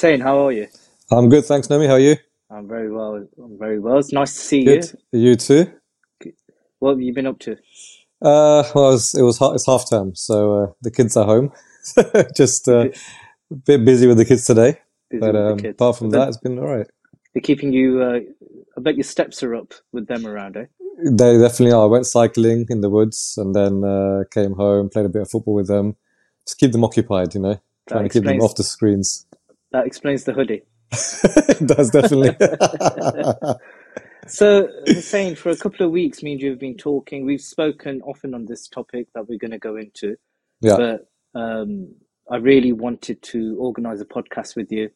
Hussein, how are you? I'm good, thanks, Nomi. How are you? I'm very well. I'm very well. It's nice to see Good. You too? you. What have you been up to? Uh, well, it was, it was ha- it's half term, so uh, the kids are home. Just uh, a bit busy with the kids today, Busy but um, kids. apart from But that, it's been all right. They're keeping you. Uh, I bet your steps are up with them around, eh? They definitely are. I went cycling in the woods and then uh, came home, played a bit of football with them. Just keep them occupied, you know, trying to keep them off the screens. That explains the hoodie. it does definitely. So, Hussein, for a couple of weeks, me and you have been talking. We've spoken often on this topic that we're going to go into, yeah. but um, I really wanted to organize a podcast with you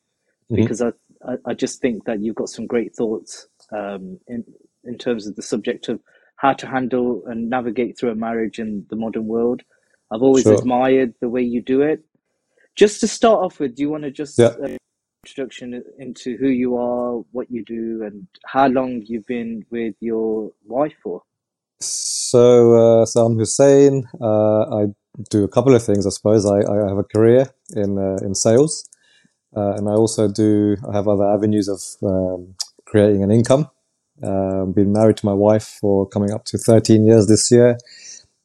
Mhm. because I, I, I just think that you've got some great thoughts um, in in terms of the subject of how to handle and navigate through a marriage in the modern world. I've always Sure. admired the way you do it. Just to start off with, do you want to just Yeah. uh, introduction into who you are, what you do, and how long you've been with your wife for? So, uh, so I'm Hussein. Uh, I do a couple of things, I suppose. I, I have a career in uh, in sales, uh, and I also do. I have other avenues of um, creating an income. Uh, been married to my wife for coming up to 13 years this year,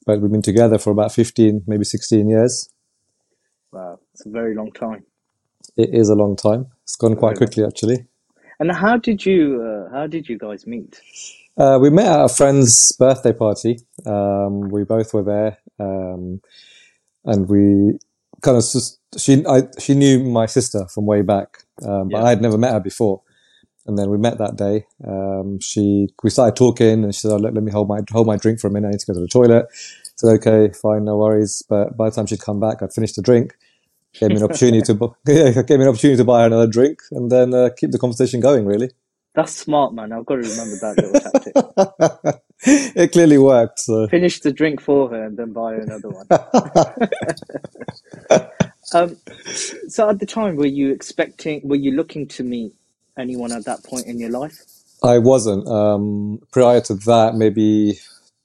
but we've been together for about 15, maybe 16 years. Wow, it's a very long time. It is a long time. It's gone quite quickly, actually. And how did you uh, how did you guys meet? Uh, we met at a friend's birthday party. Um, we both were there, um, and we kind of just she I she knew my sister from way back, um, but Yeah. I had never met her before. And then we met that day. Um, she we started talking, and she said, oh, let, "Let me hold my hold my drink for a minute. I need to go to the toilet." I said, "Okay, fine, no worries." But by the time she'd come back, I'd finished the drink. Gave me an opportunity to bu- yeah, gave me an opportunity to buy another drink, and then uh, keep the conversation going. Really. That's smart, man. I've got to remember that little tactic. it clearly worked. So. Finish the drink for her and then buy her another one. Um, so at the time, were you expecting? Were you looking to meet anyone at that point in your life? I wasn't. Um, prior to that, maybe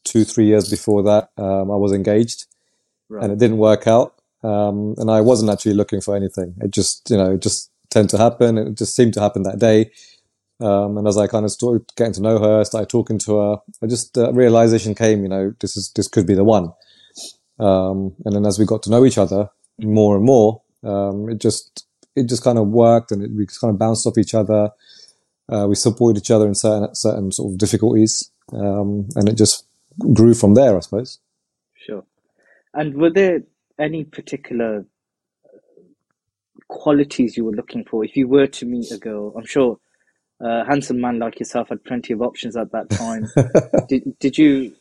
two, three years before that, um, I was engaged and it didn't work out. Um, and I wasn't actually looking for anything. It just, you know, it just tended to happen. It just seemed to happen that day. Um, and as I kind of started getting to know her, started talking to her, I just, uh, realization came, you know, this is, this could be the one. Um, and then as we got to know each other more and more, um, it just, it just kind of worked and it, we just kind of bounced off each other. Uh, we supported each other in certain certain sort of difficulties, um, and it just grew from there, I suppose. Sure. And were there any particular uh, qualities you were looking for if you were to meet a girl? I'm sure a handsome man like yourself had plenty of options at that time. Did did you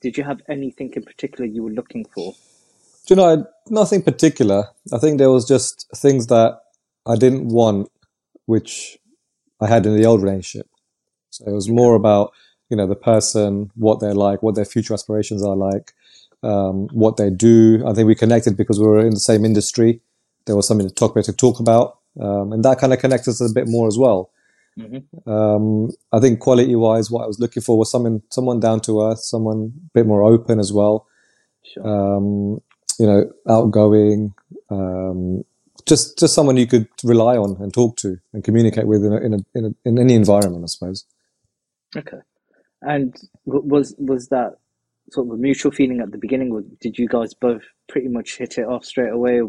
did you have anything in particular you were looking for? Do you know, I, nothing particular. I think there was just things that I didn't want, which I had in the old relationship. So it was more about, you know, the person, what they're like, what their future aspirations are like, um, what they do. I think we connected because we were in the same industry. There was something to talk about, to talk about. Um, and that kind of connected us a bit more as well. Mhm. Um, I think quality wise, what I was looking for was someone, someone down to earth, someone a bit more open as well Sure. um, you know, outgoing, um, just just someone you could rely on and talk to and communicate with in a, in a, in, a, in any environment, I suppose. Okay. And was was that sort of a mutual feeling at the beginning? Or did you guys both pretty much hit it off straight away?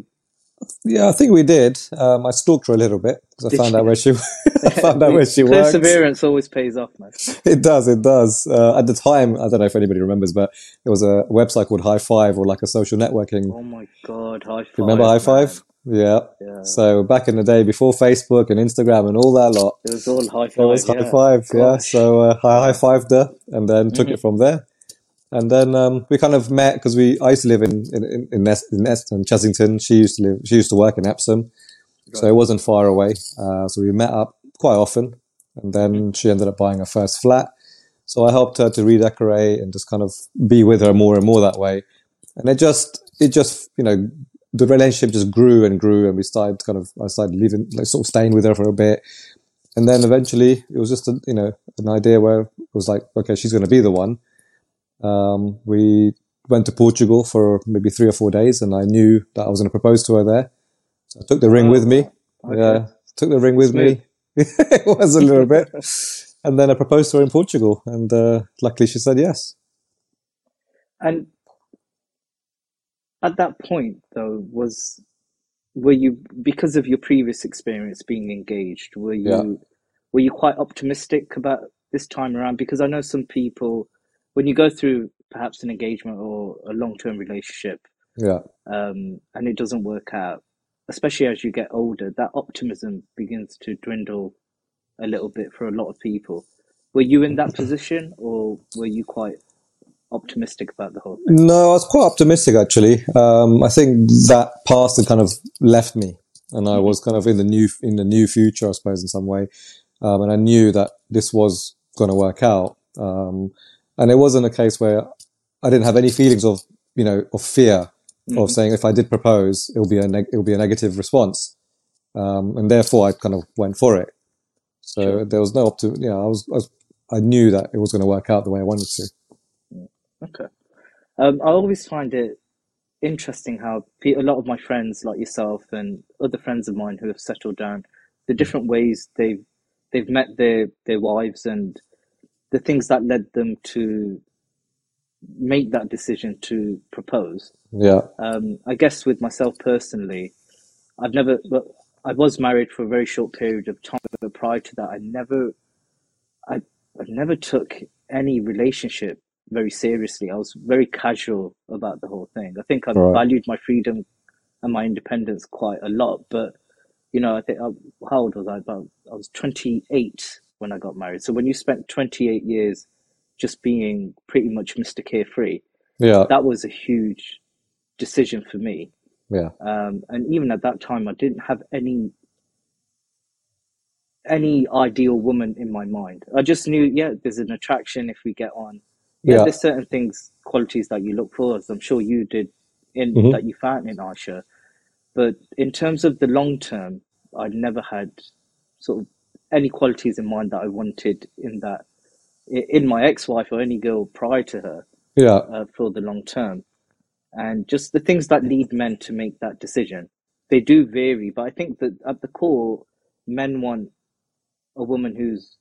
Yeah, I think we did. Um, I stalked her a little bit because I found you? out where she I found out where she worked. Perseverance always pays off, man. It does, it does. Uh, at the time, I don't know if anybody remembers, but there was a website called High Five or like a social networking. Oh my God, high five. remember High Five? Yeah. Yeah. So back in the day, before Facebook and Instagram and all that lot, It was all high five. It was high yeah. five, yeah. So uh, I high fived her, and then took Mhm. it from there. And then um, we kind of met because we I used to live in in in, in, Est- in Eston, Chessington. She used to live. She used to work in Epsom, so it wasn't far away. Uh, so we met up quite often, and then she ended up buying her first flat. So I helped her to redecorate and just kind of be with her more and more that way. And it just it just you know the relationship just grew and grew, and we started kind of I started living like sort of staying with her for a bit, and then eventually it was just a, you know an idea where it was like okay she's going to be the one. Um, we went to Portugal for maybe three or four days, and I knew that I was going to propose to her there. So I took the ring Oh, with me. Okay. Yeah, took the ring with Smooth. me. it was a little bit, and then I proposed to her in Portugal, and uh, luckily she said yes. And at that point, though, was were you because of your previous experience being engaged? Were you Yeah. were you quite optimistic about this time around? Because I know some people, when you go through perhaps an engagement or a long term relationship, Yeah, um, and it doesn't work out, especially as you get older, that optimism begins to dwindle a little bit for a lot of people. Were you in that position, or were you quite optimistic about the whole thing? no, I was quite optimistic actually. Um, I think that past had kind of left me, and I was kind of in the new in the new future, I suppose, in some way. Um, and I knew that this was going to work out. Um, and it wasn't a case where I didn't have any feelings of you know of fear of Mhm. saying if I did propose, it'll be a neg- it'll be a negative response, um, and therefore I kind of went for it. So Sure. there was no opti- you know, I was, I was I knew that it was going to work out the way I wanted to. Okay. Um, I always find it interesting how pe- a lot of my friends, like yourself and other friends of mine who have settled down, the different ways they've they've met their their wives and the things that led them to make that decision to propose. Yeah, Um, I guess with myself personally, I've never, well, I was married for a very short period of time, but prior to that, I never, I, I never took any relationship very seriously. I was very casual about the whole thing. I think I Right. valued my freedom and my independence quite a lot, but you know, I think I, how old was I? About I was 28 when I got married. So when you spent 28 years just being pretty much Mr. Carefree, yeah, that was a huge decision for me. yeah, Um, and even at that time, I didn't have any any ideal woman in my mind. I just knew, yeah, there's an attraction if we get on. Yeah, yeah, there's certain things, qualities that you look for, as I'm sure you did in hmm that you found in Aisha. But in terms of the long term, I'd never had sort of any qualities in mind that I wanted in that in my ex-wife or any girl prior to her yeah, uh, for the long term. And just the things that lead men to make that decision, they do vary. But I think that at the core, men want a woman who's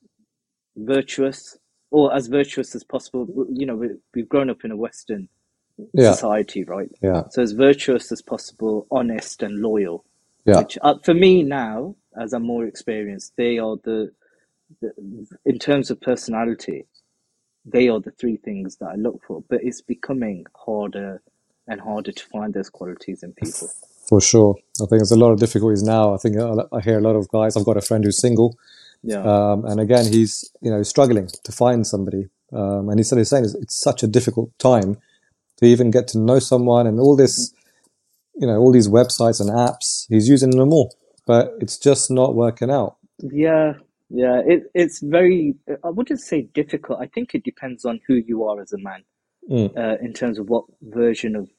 virtuous or as virtuous as possible. You know, we, we've grown up in a Western yeah, society, right? yeah, So as virtuous as possible, honest and loyal. yeah, Which uh, for me now, as I'm more experienced, they are the, the in terms of personality, they are the three things that I look for. But it's becoming harder and harder to find those qualities in people. for sure. I think there's a lot of difficulties now. I think I, hear a lot of guys. I've got a friend who's single, Yeah, um, and again, he's you know struggling to find somebody. Um, and he said he's saying it's, it's such a difficult time to even get to know someone, and all this, you know, all these websites and apps. He's using them all, but it's just not working out. yeah, yeah. It it's very. I wouldn't say difficult. I think it depends on who you are as a man, Mm. uh, in terms of what version of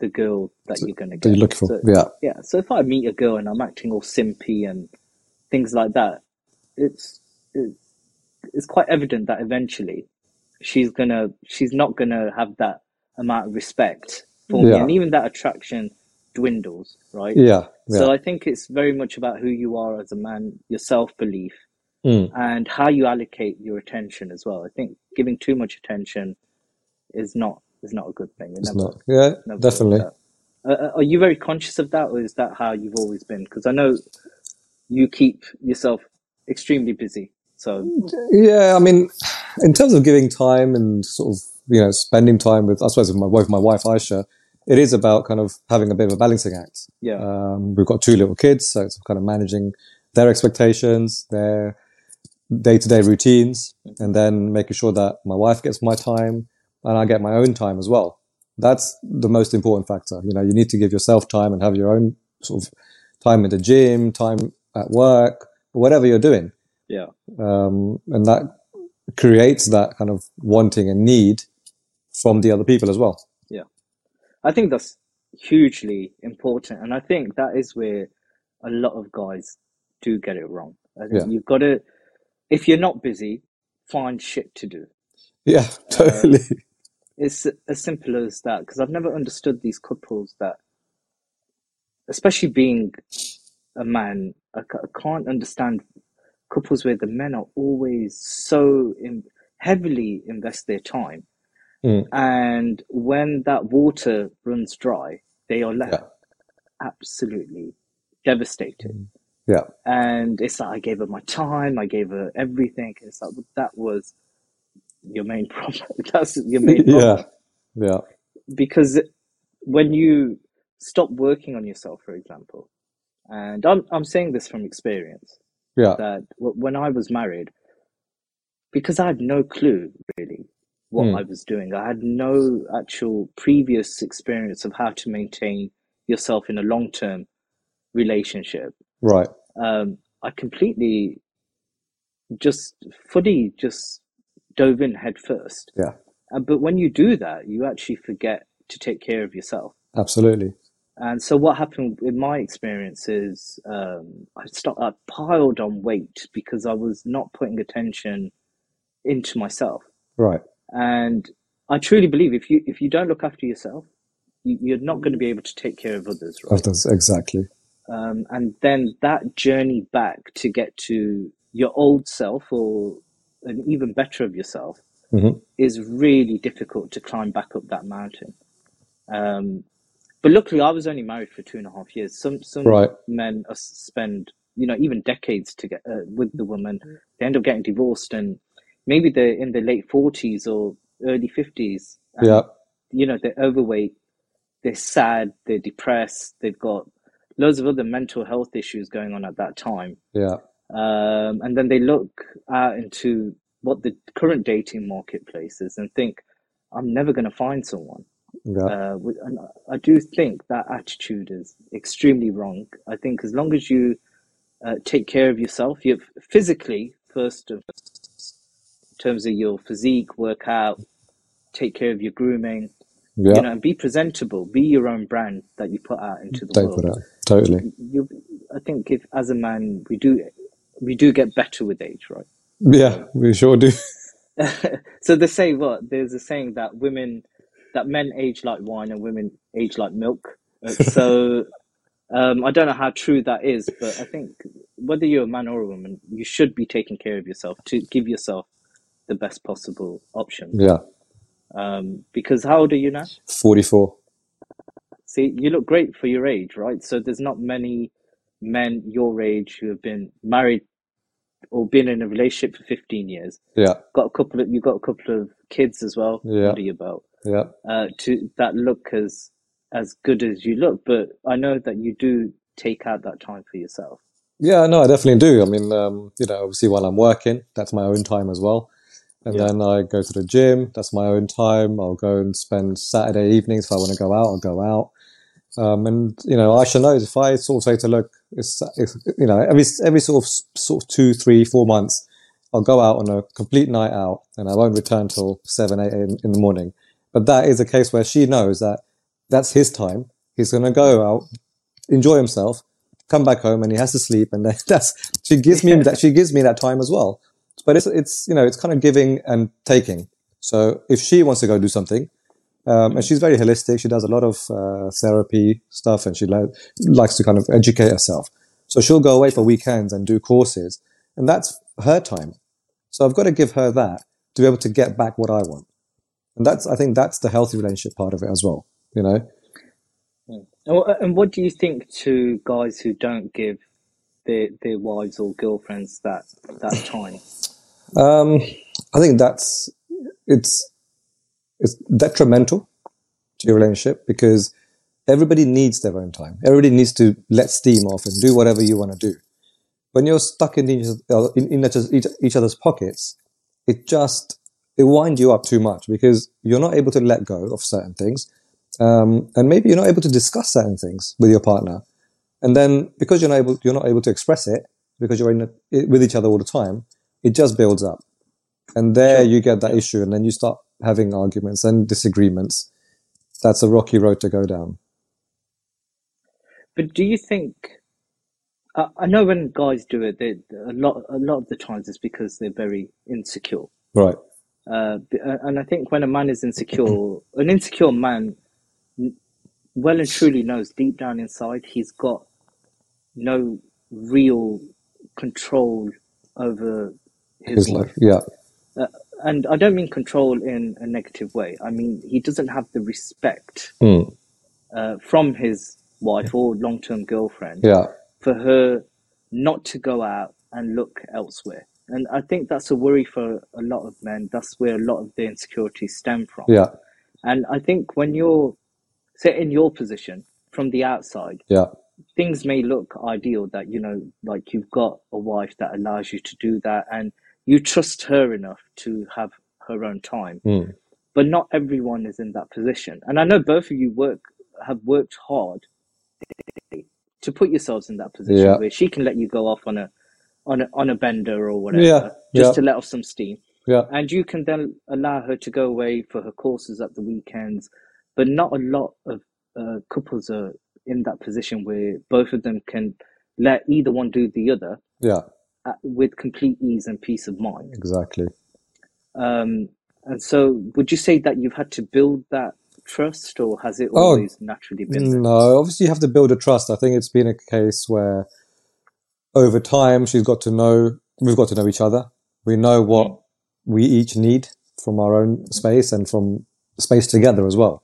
the girl that you're going to That you're get. looking for, So yeah, yeah, so if I meet a girl and I'm acting all simpy and things like that, it's it's, it's quite evident that eventually she's gonna she's not gonna have that amount of respect for me, and even that attraction dwindles, right? yeah, yeah, So I think it's very much about who you are as a man, your self belief, mm. and how you allocate your attention as well. I think giving too much attention is not is not a good thing. It It's never not. Yeah, never definitely. Uh, uh, are you very conscious of that, or is that how you've always been? Because I know you keep yourself extremely busy. So Yeah, I mean, in terms of giving time and sort of you know spending time with, I suppose, with my wife, my wife Aisha, it is about kind of having a bit of a balancing act. yeah, Um, we've got two little kids, so it's kind of managing their expectations, their day-to-day routines, and then making sure that my wife gets my time and I get my own time as well. That's the most important factor. You know, you need to give yourself time and have your own sort of time in the gym, time at work, whatever you're doing yeah, um, and that creates that kind of wanting and need from the other people as well. I think that's hugely important, and I think that is where a lot of guys do get it wrong. I think Yeah, you've got to, if you're not busy, find shit to do. yeah, Uh, totally. it's as simple as that. Because I've never understood these couples that, especially being a man, I, I can't understand couples where the men are always so in, heavily invest their time, Mm. and when that water runs dry, they are left Yeah. absolutely devastated. Yeah. And it's like I gave her my time, I gave her everything. It's like that was your main problem. That's your main problem Yeah. Yeah. because when you stop working on yourself, for example, and I'm I'm saying this from experience Yeah. that when I was married, because I had no clue really what Mm. I was doing, I had no actual previous experience of how to maintain yourself in a long term relationship. Right. Um, I completely just fully just dove in head first. Yeah. Uh, but when you do that, you actually forget to take care of yourself. Absolutely. And so what happened in my experience is um, I start, I piled on weight because I was not putting attention into myself. Right. And I truly believe if you if you don't look after yourself, you, you're not going to be able to take care of others, right? Others, exactly. Um, and then that journey back to get to your old self or an even better of yourself Mhm. is really difficult to climb back up that mountain. Um, but luckily, I was only married for two and a half years. Some some Right. men spend you know even decades to get uh, with the woman. They end up getting divorced, and maybe they're in their late forties or early fifties. Yeah. you know they're overweight, they're sad, they're depressed, they've got loads of other mental health issues going on at that time. Yeah. Um, and then they look out into what the current dating marketplace is and think, I'm never going to find someone. Yeah. Uh, and I do think that attitude is extremely wrong. I think as long as you uh, take care of yourself, you physically first, and terms of your physique, workout, take care of your grooming, Yeah. you know, and be presentable, be your own brand that you put out into the Don't world. Totally. You, I think if as a man we do we do get better with age, right? Yeah, we sure do. so they say what? There's a saying that women, that men age like wine and women age like milk. So um, I don't know how true that is, but I think whether you're a man or a woman, you should be taking care of yourself to give yourself the best possible option. Yeah. Um, because how old are you now? 44. See, you look great for your age, right? So there's not many men your age who have been married or been in a relationship for 15 years. Yeah. Got a couple of, you've got a couple of kids as well Yeah. under your belt. Yeah. uh, to that look as as good as you look. But I know that you do take out that time for yourself. Yeah, no, I definitely do. I mean, um, you know, obviously while I'm working, that's my own time as well. And Yeah. then I go to the gym, that's my own time. I'll go and spend Saturday evenings if I want to go out, I'll go out. Um, and you know, Aisha knows if I sort of say to look, it's, it's you know, every every sort of sort of two, three, four months, I'll go out on a complete night out, and I won't return till seven, eight in, in the morning. But that is a case where she knows that that's his time. He's going to go out, enjoy himself, come back home, and he has to sleep. And then that's she gives me that she gives me that time as well. But it's it's you know it's kind of giving and taking. So if she wants to go do something, um, and she's very holistic, she does a lot of uh, therapy stuff, and she li- likes to kind of educate herself. So she'll go away for weekends and do courses, and that's her time. So I've got to give her that to be able to get back what I want. And that's, I think that's the healthy relationship part of it as well. You know, And and what do you think to guys who don't give their their wives or girlfriends that that time? Um, I think that's it's it's detrimental to your relationship because everybody needs their own time. Everybody needs to let steam off and do whatever you want to do. When you're stuck in each, in, in each, each, other's pockets, it just it winds you up too much because you're not able to let go of certain things, um, and maybe you're not able to discuss certain things with your partner. And then because you're not able you're not able to express it because you're in it with each other all the time, it just builds up, and there Sure. you get that issue, and then you start having arguments and disagreements. That's a rocky road to go down. But do you think? I I know when guys do it, they a lot a lot of the times it's because they're very insecure. Right. Uh, uh, and I think when a man is insecure, an insecure man well and truly knows deep down inside he's got no real control over his, His life. life. Yeah. Uh, and I don't mean control in a negative way. I mean he doesn't have the respect Mm. uh, from his wife or long-term girlfriend Yeah. for her not to go out and look elsewhere. And I think that's a worry for a lot of men. That's where a lot of the insecurities stem from. Yeah. And I think when you're, say, in your position from the outside, Yeah. things may look ideal that, you know, like you've got a wife that allows you to do that and you trust her enough to have her own time. Mm. But not everyone is in that position. And I know both of you work have worked hard to put yourselves in that position Yeah. where she can let you go off on a on a on a bender or whatever Yeah. just Yeah. to let off some steam Yeah. and you can then allow her to go away for her courses at the weekends but not a lot of uh, couples are in that position where both of them can let either one do the other Yeah. At, with complete ease and peace of mind Exactly. um, and so would you say that you've had to build that trust or has it Oh, always naturally been there? No, obviously you have to build a trust. I think it's been a case where over time she's got to know, we've got to know each other. We know what we each need from our own space and from space together as well.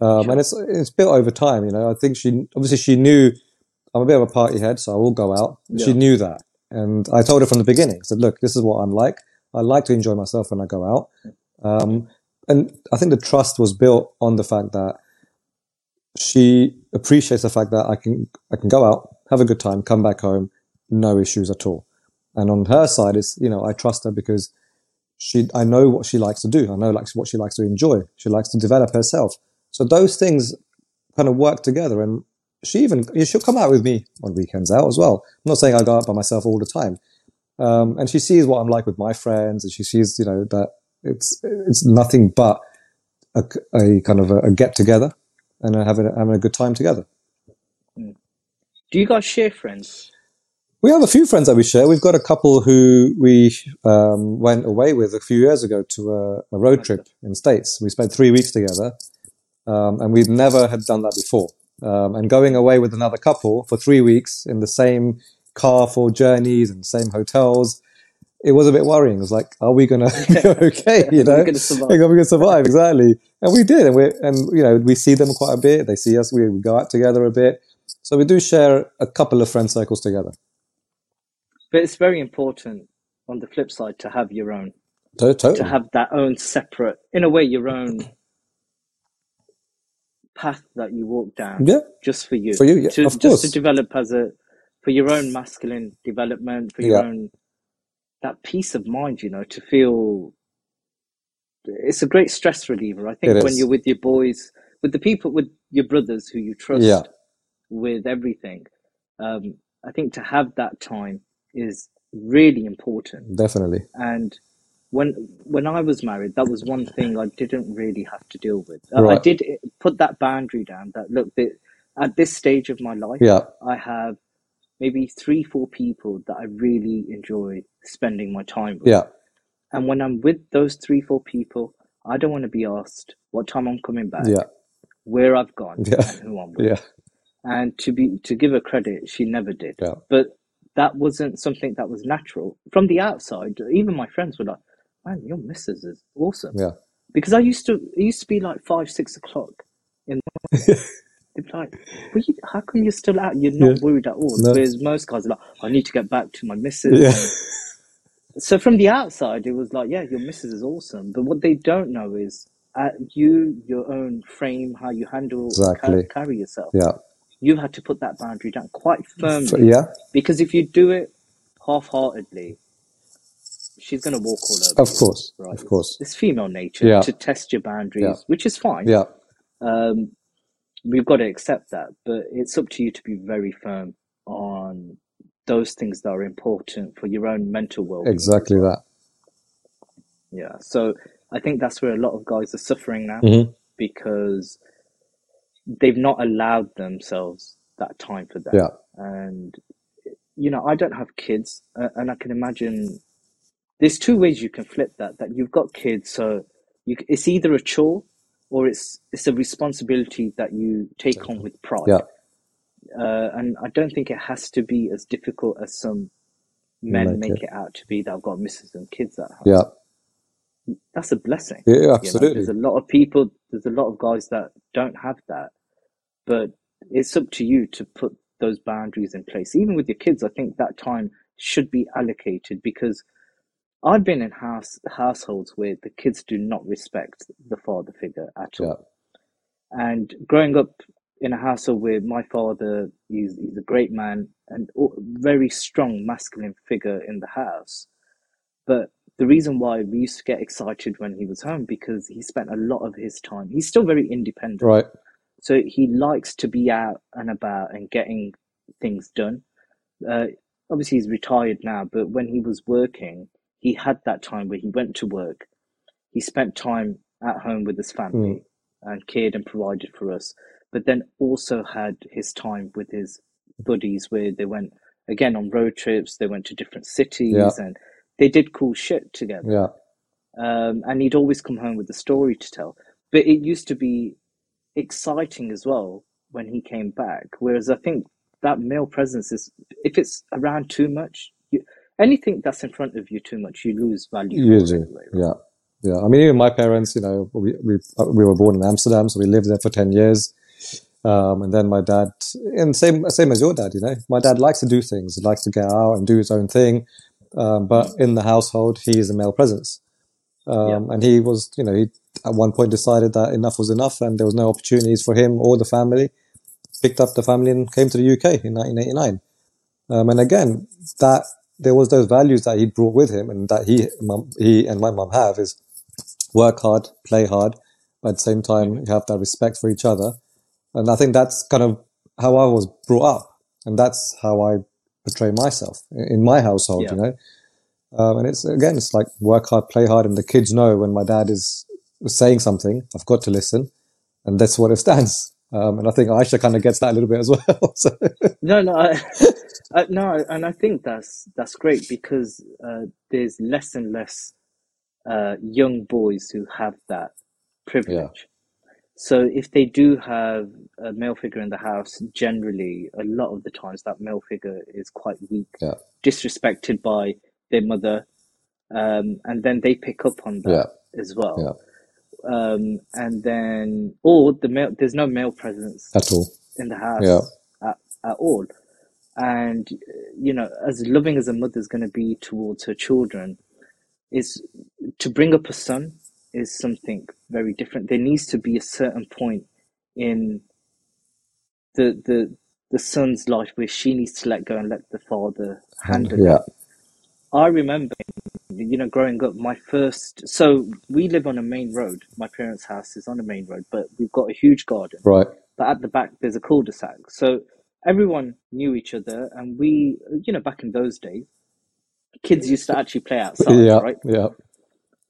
Um, Sure. and it's, it's built over time, you know, I think she, obviously she knew I'm a bit of a party head, so I will go out. She knew that. And I told her from the beginning, I said, look, this is what I'm like. I like to enjoy myself when I go out. Um, and I think the trust was built on the fact that she appreciates the fact that I can I can go out, have a good time, come back home, no issues at all. And on her side, it's you know I trust her because she I know what she likes to do. I know like what she likes to enjoy. She likes to develop herself. So those things kind of work together. And she even she'll come out with me on weekends out as well. I'm not saying I go out by myself all the time. Um, and she sees what I'm like with my friends, and she sees you know that it's it's nothing but a, a kind of a, a get together and having a, having a good time together. do you guys share friends We have a few friends that we share. We've got a couple who we um, went away with a few years ago to a, a road trip in States. We spent three weeks together, um, and we've never had done that before. Um, and going away with another couple for three weeks in the same car for journeys and same hotels, it was a bit worrying. It was like, are we going to be okay? You know, We're gonna survive. Are we going to survive? Exactly. And we did, and we and you know we see them quite a bit. They see us. We, we go out together a bit. So we do share a couple of friend circles together. but it's very important on the flip side to have your own To- Totally. to have that own separate in a way your own path that you walk down Yeah, just for you for you, yeah, to of just to develop as a for your own masculine development for your Yeah. own that peace of mind you know to feel it's a great stress reliever i think It when is. you're with your boys with the people with your brothers who you trust Yeah. with everything um i think to have that time is really important Definitely. and when when I was married, that was one thing I didn't really have to deal with. Uh, I did put that boundary down. That look, that at this stage of my life, Yeah. I have maybe three, four people that I really enjoy spending my time with. Yeah. And when I'm with those three, four people, I don't want to be asked what time I'm coming back, Yeah. where I've gone, Yeah. and who I'm with. Yeah. And to be to give her credit, she never did. Yeah. But that wasn't something that was natural from the outside. Even my friends were like, "Man, your missus is awesome." Yeah. Because I used to, it used to be like five, six o'clock in the morning. They'd be like, well, you, "How come you're still out? You're not Yeah. worried at all." No. Whereas most guys are like, "I need to get back to my missus." Yeah. So from the outside, it was like, "Yeah, your missus is awesome," but what they don't know is at you, your own frame, how you handle, and ca- Exactly. carry yourself. Yeah. You had to put that boundary down quite So, firmly yeah. because if you do it half-heartedly, she's going to walk all over Of you, course. right? Of course. It's female nature Yeah. to test your boundaries, Yeah. which is fine. Yeah. Um, we've got to accept that, but it's up to you to be very firm on those things that are important for your own mental well-being. Exactly that. Yeah. So I think that's where a lot of guys are suffering now Mhm. because they've not allowed themselves that time for that. Yeah. And you know, I don't have kids, uh, and I can imagine there's two ways you can flip that. That you've got kids, so you, it's either a chore or it's it's a responsibility that you take on with pride. Yeah. uh, and I don't think it has to be as difficult as some men Make make it. it out to be that I've got misses and kids at home. Yeah. That's a blessing. Yeah, You know, absolutely. there's a lot of people, there's a lot of guys that don't have that, but it's up to you to put those boundaries in place. Even with your kids, I think that time should be allocated because I've been in house households where the kids do not respect the father figure at Yeah. all. And growing up in a household where my father is he's a great man and a very strong masculine figure in the house, but the reason why we used to get excited when he was home because he spent a lot of his time. He's still very independent, Right. so he likes to be out and about and getting things done. Uh, obviously, he's retired now, but when he was working, he had that time where he went to work. He spent time at home with his family and cared and provided for us, but then also had his time with his buddies where they went again on road trips, they went to different cities Yeah. and they did cool shit together. Yeah. Um, and he'd always come home with a story to tell. But it used to be exciting as well when he came back. Whereas I think that male presence is, if it's around too much, anything that's in front of you too much, you lose value You do. anyway, right? Yeah. Yeah. I mean, even my parents, you know, we, we, uh, we were born in Amsterdam, so we lived there for 10 years. Um, and then my dad, and same, same as your dad, you know, my dad likes to do things. He likes to get out and do his own thing. Um, but in the household, he is a male presence. Um, and he was, you know, he at one point decided that enough was enough and there was no opportunities for him or the family. Picked up the family and came to the UK in 1989. Um, and again, that there was those values that he brought with him and that he, mum, he and my mum have is work hard, play hard, but at the same time, you have that respect for each other. And I think that's kind of how I was brought up. And that's how I portray myself in in my household, Yeah. you know. Um, and it's again, it's like work hard, play hard, and the kids know when my dad is saying something, I've got to listen, and that's what it stands. Um, and I think Aisha kind of gets that a little bit as well. so, No, no, I, I, no, and I think that's that's great because uh, there's less and less uh, young boys who have that privilege. So if they do have a male figure in the house, generally, a lot of the times that male figure is quite weak, Yeah. disrespected by their mother, um, and then they pick up on that as well. Um, and then, or the male, there's no male presence at all. in the house Yeah. at, at all. And, you know, as loving as a mother is going to be towards her children, is to bring up a son is something very different. There needs to be a certain point in the the the son's life where she needs to let go and let the father handle Yeah. it. I remember, you know, growing up, my first. So we live on a main road. My parents' house is on a main road, but we've got a huge garden Right. but at the back there's a cul-de-sac. So everyone knew each other, and we, you know, back in those days, kids used to actually play outside, yeah. right? Yeah.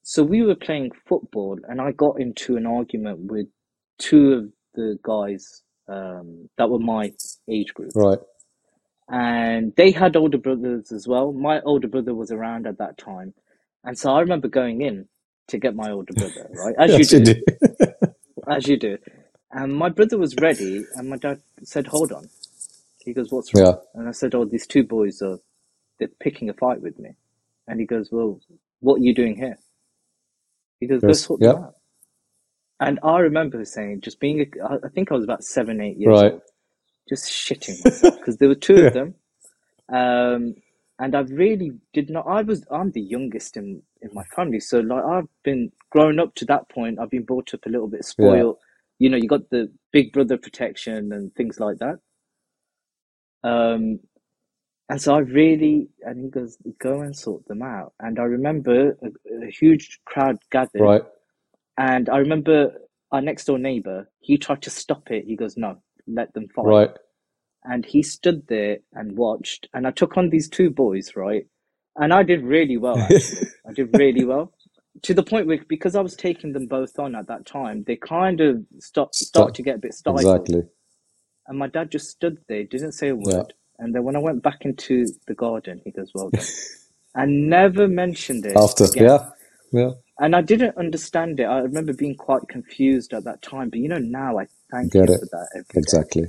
So we were playing football, and I got into an argument with two of the guys um, that were my age group, Right. and they had older brothers as well. My older brother was around at that time, and so I remember going in to get my older brother, right, as Yes, you you do, do. as you do. And my brother was ready, and my dad said, "Hold on." He goes, "What's wrong?" Yeah. And I said, "Oh, these two boys are they're picking a fight with me." And he goes, "Well, what are you doing here?" He goes, "Go sort them out." And I remember saying, just being, a, I think I was about seven, eight years Right. old, just shitting myself because there were two Yeah. of them, um, and I really did not. I was, I'm the youngest in in my family, so like I've been growing up to that point. I've been brought up a little bit spoiled. Yeah. You know, you got the big brother protection and things like that. Um, and so I really, and he goes, go and sort them out. And I remember a, a huge crowd gathered, Right. and I remember our next door neighbor, he tried to stop it. He goes, no, let them fight. Right. And he stood there and watched, and I took on these two boys, right? And I did really well, actually. I did really well. To the point where, because I was taking them both on at that time, they kind of start, start to get a bit stifled. Exactly. And my dad just stood there, didn't say a word. Yeah. And then when I went back into the garden, he goes, well done. and never mentioned it After. again. Yeah. Yeah. And I didn't understand it. I remember being quite confused at that time. But you know, now I thank Get him it. for that every day. Exactly.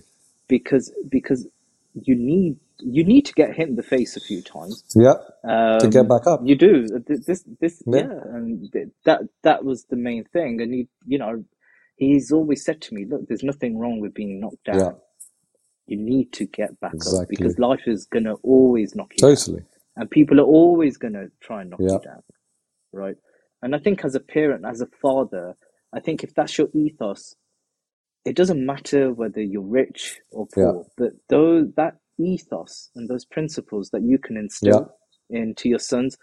because because you need you need to get hit in the face a few times Yeah, um, to get back up. You do Th- this this Yeah. yeah, and that that was the main thing. And he, you know, he's always said to me, "Look, there's nothing wrong with being knocked down. Yeah. You need to get back up because life is gonna always knock you down, Totally. and people are always gonna try and knock Yeah. you down, right? And I think as a parent, as a father, I think if that's your ethos, it doesn't matter whether you're rich or Yeah. poor, but those that ethos and those principles that you can instill into your sons,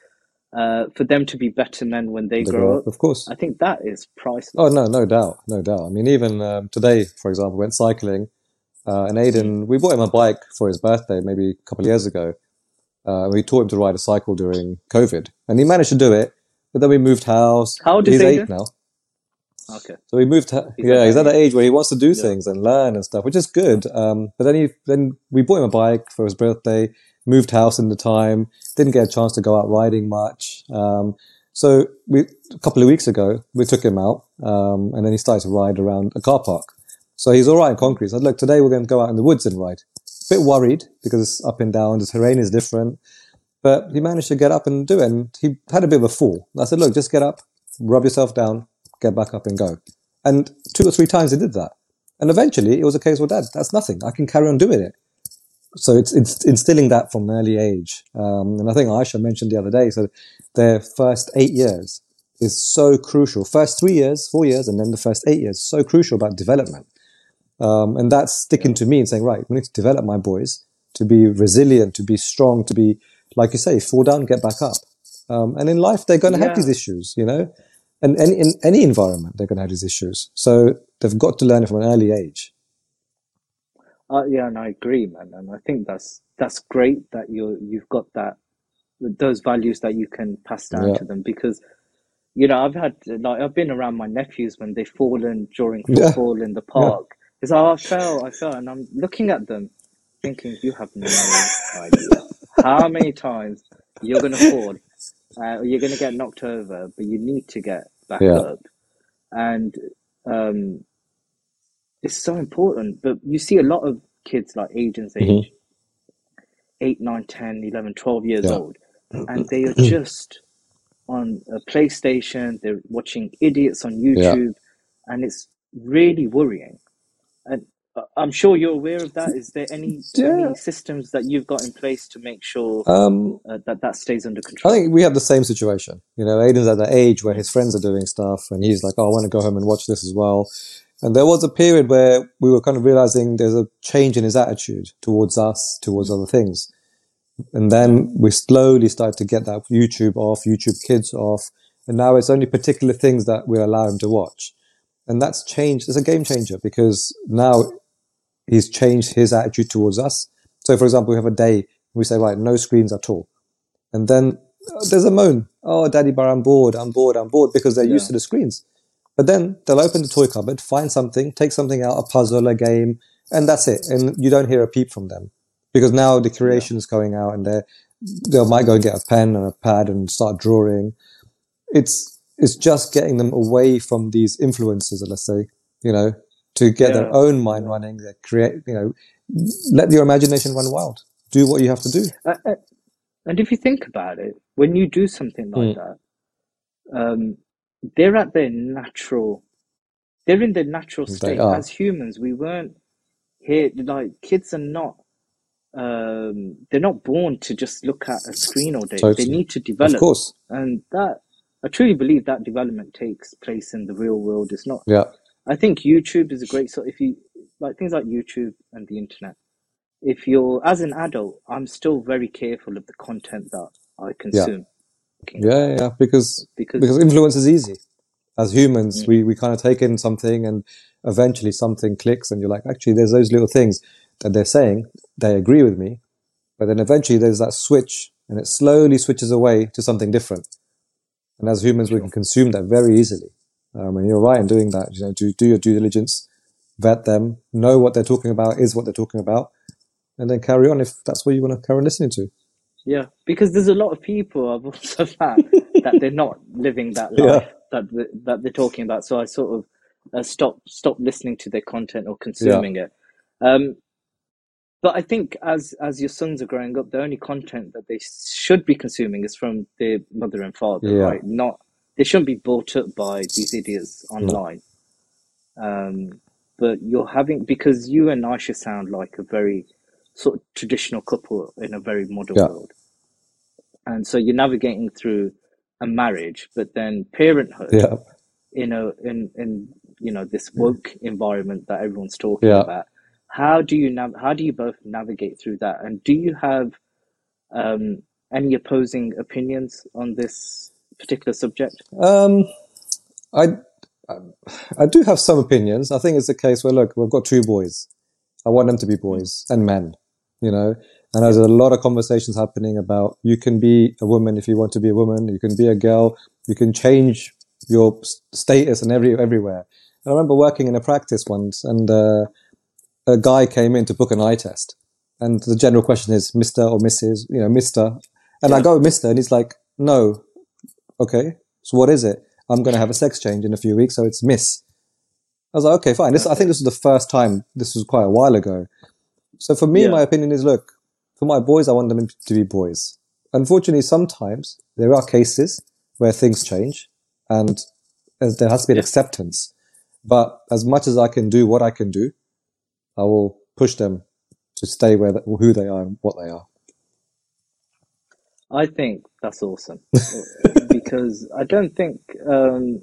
uh, for them to be better men when they They grow grow up, up, of course. I think that is priceless. Oh no, no doubt, no doubt. I mean, even um, today, for example, went cycling, uh, and Aiden, we bought him a bike for his birthday maybe a couple of years ago. Uh, we taught him to ride a cycle during COVID, and he managed to do it. But then we moved house. How old is he's eight now, Okay. so we moved. Ha- He's yeah, at he's at that age where he wants to do Yeah. things and learn and stuff, which is good. Um, but then he then we bought him a bike for his birthday. Moved house in the time. Didn't get a chance to go out riding much. Um, so we a couple of weeks ago we took him out, um, and then he started to ride around a car park. So he's all right in concrete. So I said, look, today we're going to go out in the woods and ride. A bit worried because it's up and down, the terrain is different, but he managed to get up and do it. And he had a bit of a fall. I said, look, just get up, rub yourself down, get back up and go. And two or three times he did that. And eventually it was a case, well, dad, that's nothing. I can carry on doing it. So it's, it's instilling that from an early age. Um, and I think Aisha mentioned the other day, so their first eight years is so crucial. First three years, four years, and then the first eight years, so crucial about development. Um, and that's sticking to me and saying, right, we need to develop my boys to be resilient, to be strong, to be, like you say, fall down, get back up. Um, and in life, they're going to have these issues, you know, and any, in any environment, they're going to have these issues. So they've got to learn it from an early age. Uh, yeah, and I agree, man. And I think that's that's great that you you've got that those values that you can pass down Yeah. to them because you know I've had like I've been around my nephews when they've fallen during Yeah. football in the park. It's like, oh, I fell, I fell, and I'm looking at them, thinking, you have no idea how many times you're gonna fall, uh, or you're gonna get knocked over, but you need to get back Yeah. up, and um, it's so important. But you see a lot of kids like Aiden's Mhm. age, 8, 9, 10, 11, 12 years Yeah. old, and they are just on a PlayStation, they're watching idiots on Yeah. YouTube, and it's really worrying. And uh, I'm sure you're aware of that. Is there any Yeah. any systems that you've got in place to make sure Um, uh, that that stays under control? I think we have the same situation. You know, Aiden's at that age where his friends are doing stuff and he's like, oh, I want to go home and watch this as well. And there was a period where we were kind of realizing there's a change in his attitude towards us, towards other things. And then we slowly started to get that YouTube off, YouTube Kids off. And now it's only particular things that we allow him to watch. And that's changed. It's a game changer because now he's changed his attitude towards us. So, for example, we have a day, we say, right, no screens at all. And then uh, there's a moan. Oh, daddy bar, I'm bored, I'm bored, I'm bored because they're used to the screens. But then they'll open the toy cupboard, find something, take something out, a puzzle, a game, and that's it. And you don't hear a peep from them because now the creation is going out and they they might go and get a pen and a pad and start drawing. It's, it's just getting them away from these influences, let's say, you know, to get their own mind running, create, you know, let your imagination run wild. Do what you have to do. Uh, and if you think about it, when you do something like Mm. that, um, they're at their natural, they're in their natural state. As humans, we weren't here, like, kids are not, um, they're not born to just look at a screen all day. They need to Of develop. course. And that, I truly believe that development takes place in the real world. It's not, Yeah. I think YouTube is a great sort, if you, like things like YouTube and the internet, if you're, as an adult, I'm still very careful of the content that I consume. Yeah, yeah, yeah, because Because, because influence is easy. As humans, Mm. we, we kind of take in something and eventually something clicks and you're like, actually, there's those little things that they're saying. They agree with me. But then eventually there's that switch and it slowly switches away to something different. And as humans, we can consume that very easily. Um, and you're right in doing that. You know, do, do your due diligence, vet them, know what they're talking about is what they're talking about, and then carry on if that's what you want to carry on listening to. yeah, because there's a lot of people I've also found that they're not living that Yeah. life that the, that they're talking about. So I sort of uh, stop stop listening to their content or consuming it. Um, but I think as as your sons are growing up, the only content that they should be consuming is from their mother and father, Yeah. right? Not they shouldn't be brought up by these idiots No. online. Um, but you're having because you and Aisha sound like a very sort of traditional couple in a very modern Yeah. world, and so you're navigating through a marriage, but then parenthood Yeah. in a in in you know this woke environment that everyone's talking Yeah. about. How do you nav- how do you both navigate through that? And do you have um, any opposing opinions on this particular subject? Um, I, I do have some opinions. I think it's a case where, look, we've got two boys. I want them to be boys and men, you know, and there's a lot of conversations happening about you can be a woman if you want to be a woman. You can be a girl. You can change your status and every, everywhere. I remember working in a practice once and, uh, a guy came in to book an eye test and the general question is Mr. or Mrs., you know, Mr. And I go, Mr. And he's like, no. Okay. So what is it? I'm going to have a sex change in a few weeks. So it's Miss. I was like, okay, fine. This, I think this was the first time. This was quite a while ago. So for me, Yeah. my opinion is, look, for my boys, I want them to be boys. Unfortunately, sometimes there are cases where things change and there has to be an Yeah. acceptance. But as much as I can do what I can do, I will push them to stay where the, who they are and what they are. I think that's awesome because I don't think um,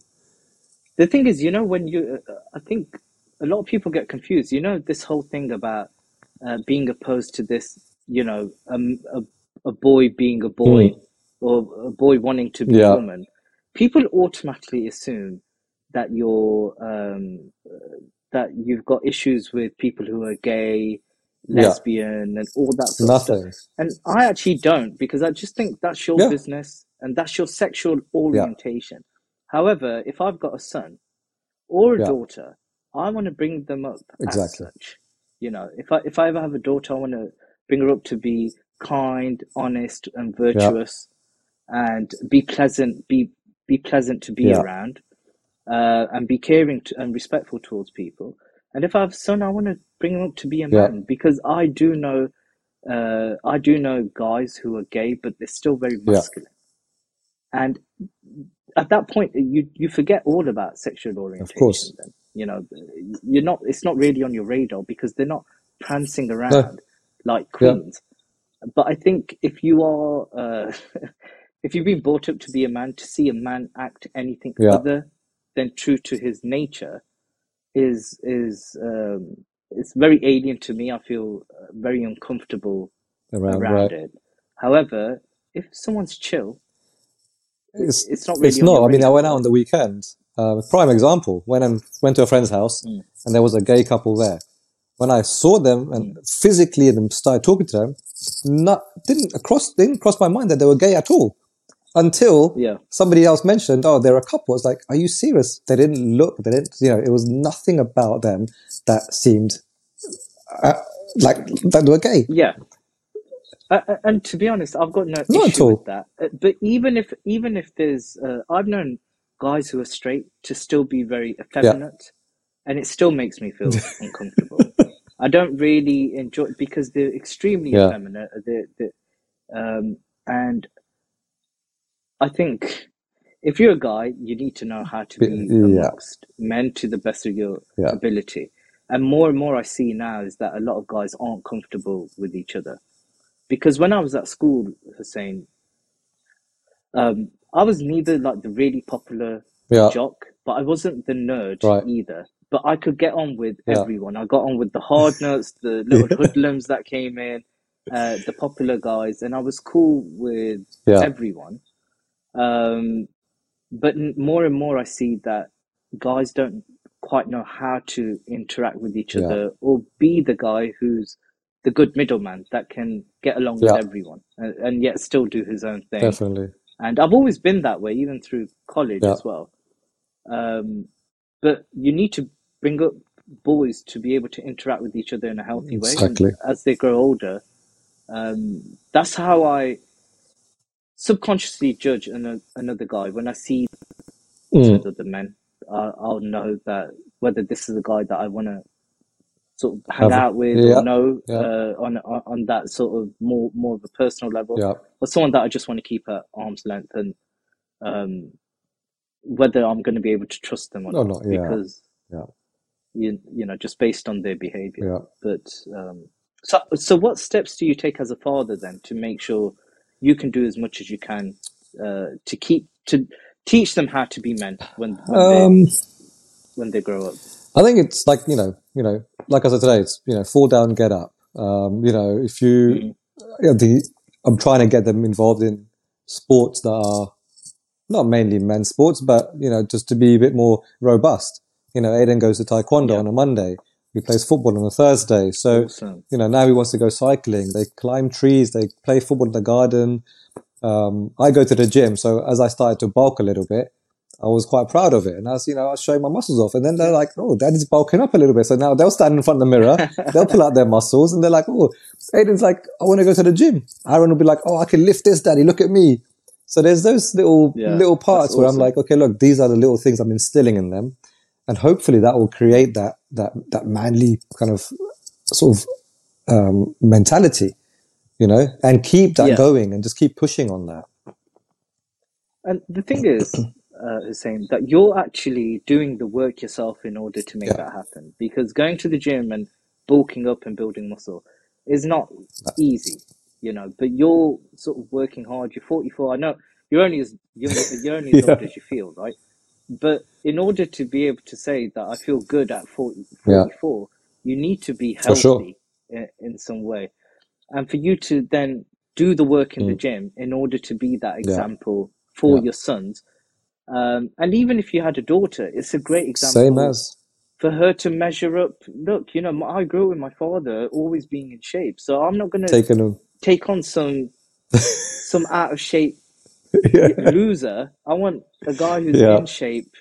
the thing is, you know, when you, uh, I think a lot of people get confused. You know, this whole thing about uh, being opposed to this, you know, um, a a boy being a boy Mm. or a boy wanting to be a woman. People automatically assume that you're um, uh, that you've got issues with people who are gay, Yeah. lesbian, and all that sort of stuff. Nothing. And I actually don't because I just think that's your Yeah. business and that's your sexual orientation. However, if I've got a son or a Yeah. daughter, I want to bring them up as Exactly. such. You know, if I if I ever have a daughter, I want to bring her up to be kind, honest, and virtuous, and be pleasant. Be be pleasant to be Yeah. around, uh, and be caring to, and respectful towards people. And if I have a son, I want to bring him up to be a Yeah. man because I do know, uh, I do know guys who are gay, but they're still very Yeah. masculine. And at that point, you you forget all about sexual orientation. Of course. Then you know you're not. It's not really on your radar because they're not prancing No. around like Yeah. queens. But I think if you are, uh, if you've been brought up to be a man, to see a man act anything Yeah. other than true to his nature is is um, it's very alien to me. I feel uh, very uncomfortable Around, around right. it. However, if someone's chill, It's, it's not it's really on not. I mean, I went out on the weekend. Uh, prime example. Went and went to a friend's house, Mm, and there was a gay couple there. When I saw them and mm. physically and started talking to them, not didn't cross didn't cross my mind that they were gay at all until Yeah, somebody else mentioned, "Oh, they're a couple." I was like, "Are you serious?" They didn't look. They didn't. You know, it was nothing about them that seemed uh, like that they were gay. yeah. Uh, uh, and to be honest, I've got no Not issue with that. Uh, But even if even if there's, uh, I've known guys who are straight to still be very Yeah. effeminate, and it still makes me feel uncomfortable. I don't really enjoy because they're extremely Yeah. effeminate. They're, they're, um, and I think if you're a guy, you need to know how to Be- be Yeah. men to the best of your Yeah. ability. And more and more I see now is that a lot of guys aren't comfortable with each other. Because when I was at school, Hussein, um, I was neither like the really popular Yeah. jock, but I wasn't the nerd Right. either. But I could get on with everyone. I got on with the hard nuts, the little hoodlums that came in, uh, the popular guys, and I was cool with everyone. Um, but n- more and more, I see that guys don't quite know how to interact with each Yeah. other or be the guy who's the good middleman that can get along Yeah. with everyone and, and yet still do his own thing. Definitely. And I've always been that way, even through college Yeah. as well. Um, but you need to bring up boys to be able to interact with each other in a healthy way. Exactly. as they grow older, um, that's how I subconsciously judge an, another guy. When I see Mm. other men, I, I'll know that whether this is a guy that I want to sort of hang Have- out with yeah, or know yeah. uh, on, on on that sort of more more of a personal level, Yeah. or someone that I just want to keep at arm's length and um, whether I'm going to be able to trust them or No, not because Yeah. you you know just based on their behavior. But um, so so what steps do you take as a father then to make sure you can do as much as you can uh, to keep to teach them how to be men when when, Um, they, when they grow up? I think it's like you know, you know, like I said today, it's you know, fall down, get up. Um, you know, if you, Mhm. you know, the, I'm trying to get them involved in sports that are not mainly men's sports, but you know, just to be a bit more robust. You know, Aiden goes to taekwondo Yeah. on a Monday. He plays football on a Thursday. So Awesome. you know, now he wants to go cycling. They climb trees. They play football in the garden. Um, I go to the gym. So as I started to bulk a little bit, I was quite proud of it. And I was, you know, I was showing my muscles off. And then they're like, oh, daddy's bulking up a little bit. So now they'll stand in front of the mirror. they'll pull out their muscles and they're like, oh, Aiden's like, I want to go to the gym. Aaron will be like, oh, I can lift this, daddy. Look at me. So there's those little, Yeah, little parts that's where I'm like, okay, look, these are the little things I'm instilling in them. And hopefully that will create that, that, that manly kind of sort of, um, mentality, you know, and keep that Yeah. going and just keep pushing on that. And the thing is, uh, Hussein, that you're actually doing the work yourself in order to make Yeah. that happen. Because going to the gym and bulking up and building muscle is not easy, you know. But you're sort of working hard. You're 44. I know you're only as young, you're only as Yeah. old as you feel, right? But in order to be able to say that I feel good at 40, Yeah. 44, you need to be For sure. healthy in, in some way. And for you to then do the work in the Mm. gym in order to be that Yeah. example for Yeah. your sons. Um, and even if you had a daughter, it's a great example. Same as, for her to measure up. Look, you know, I grew up with my father always being in shape, so I'm not going to take on some some out of shape yeah. loser. I want a guy who's Yeah. in shape,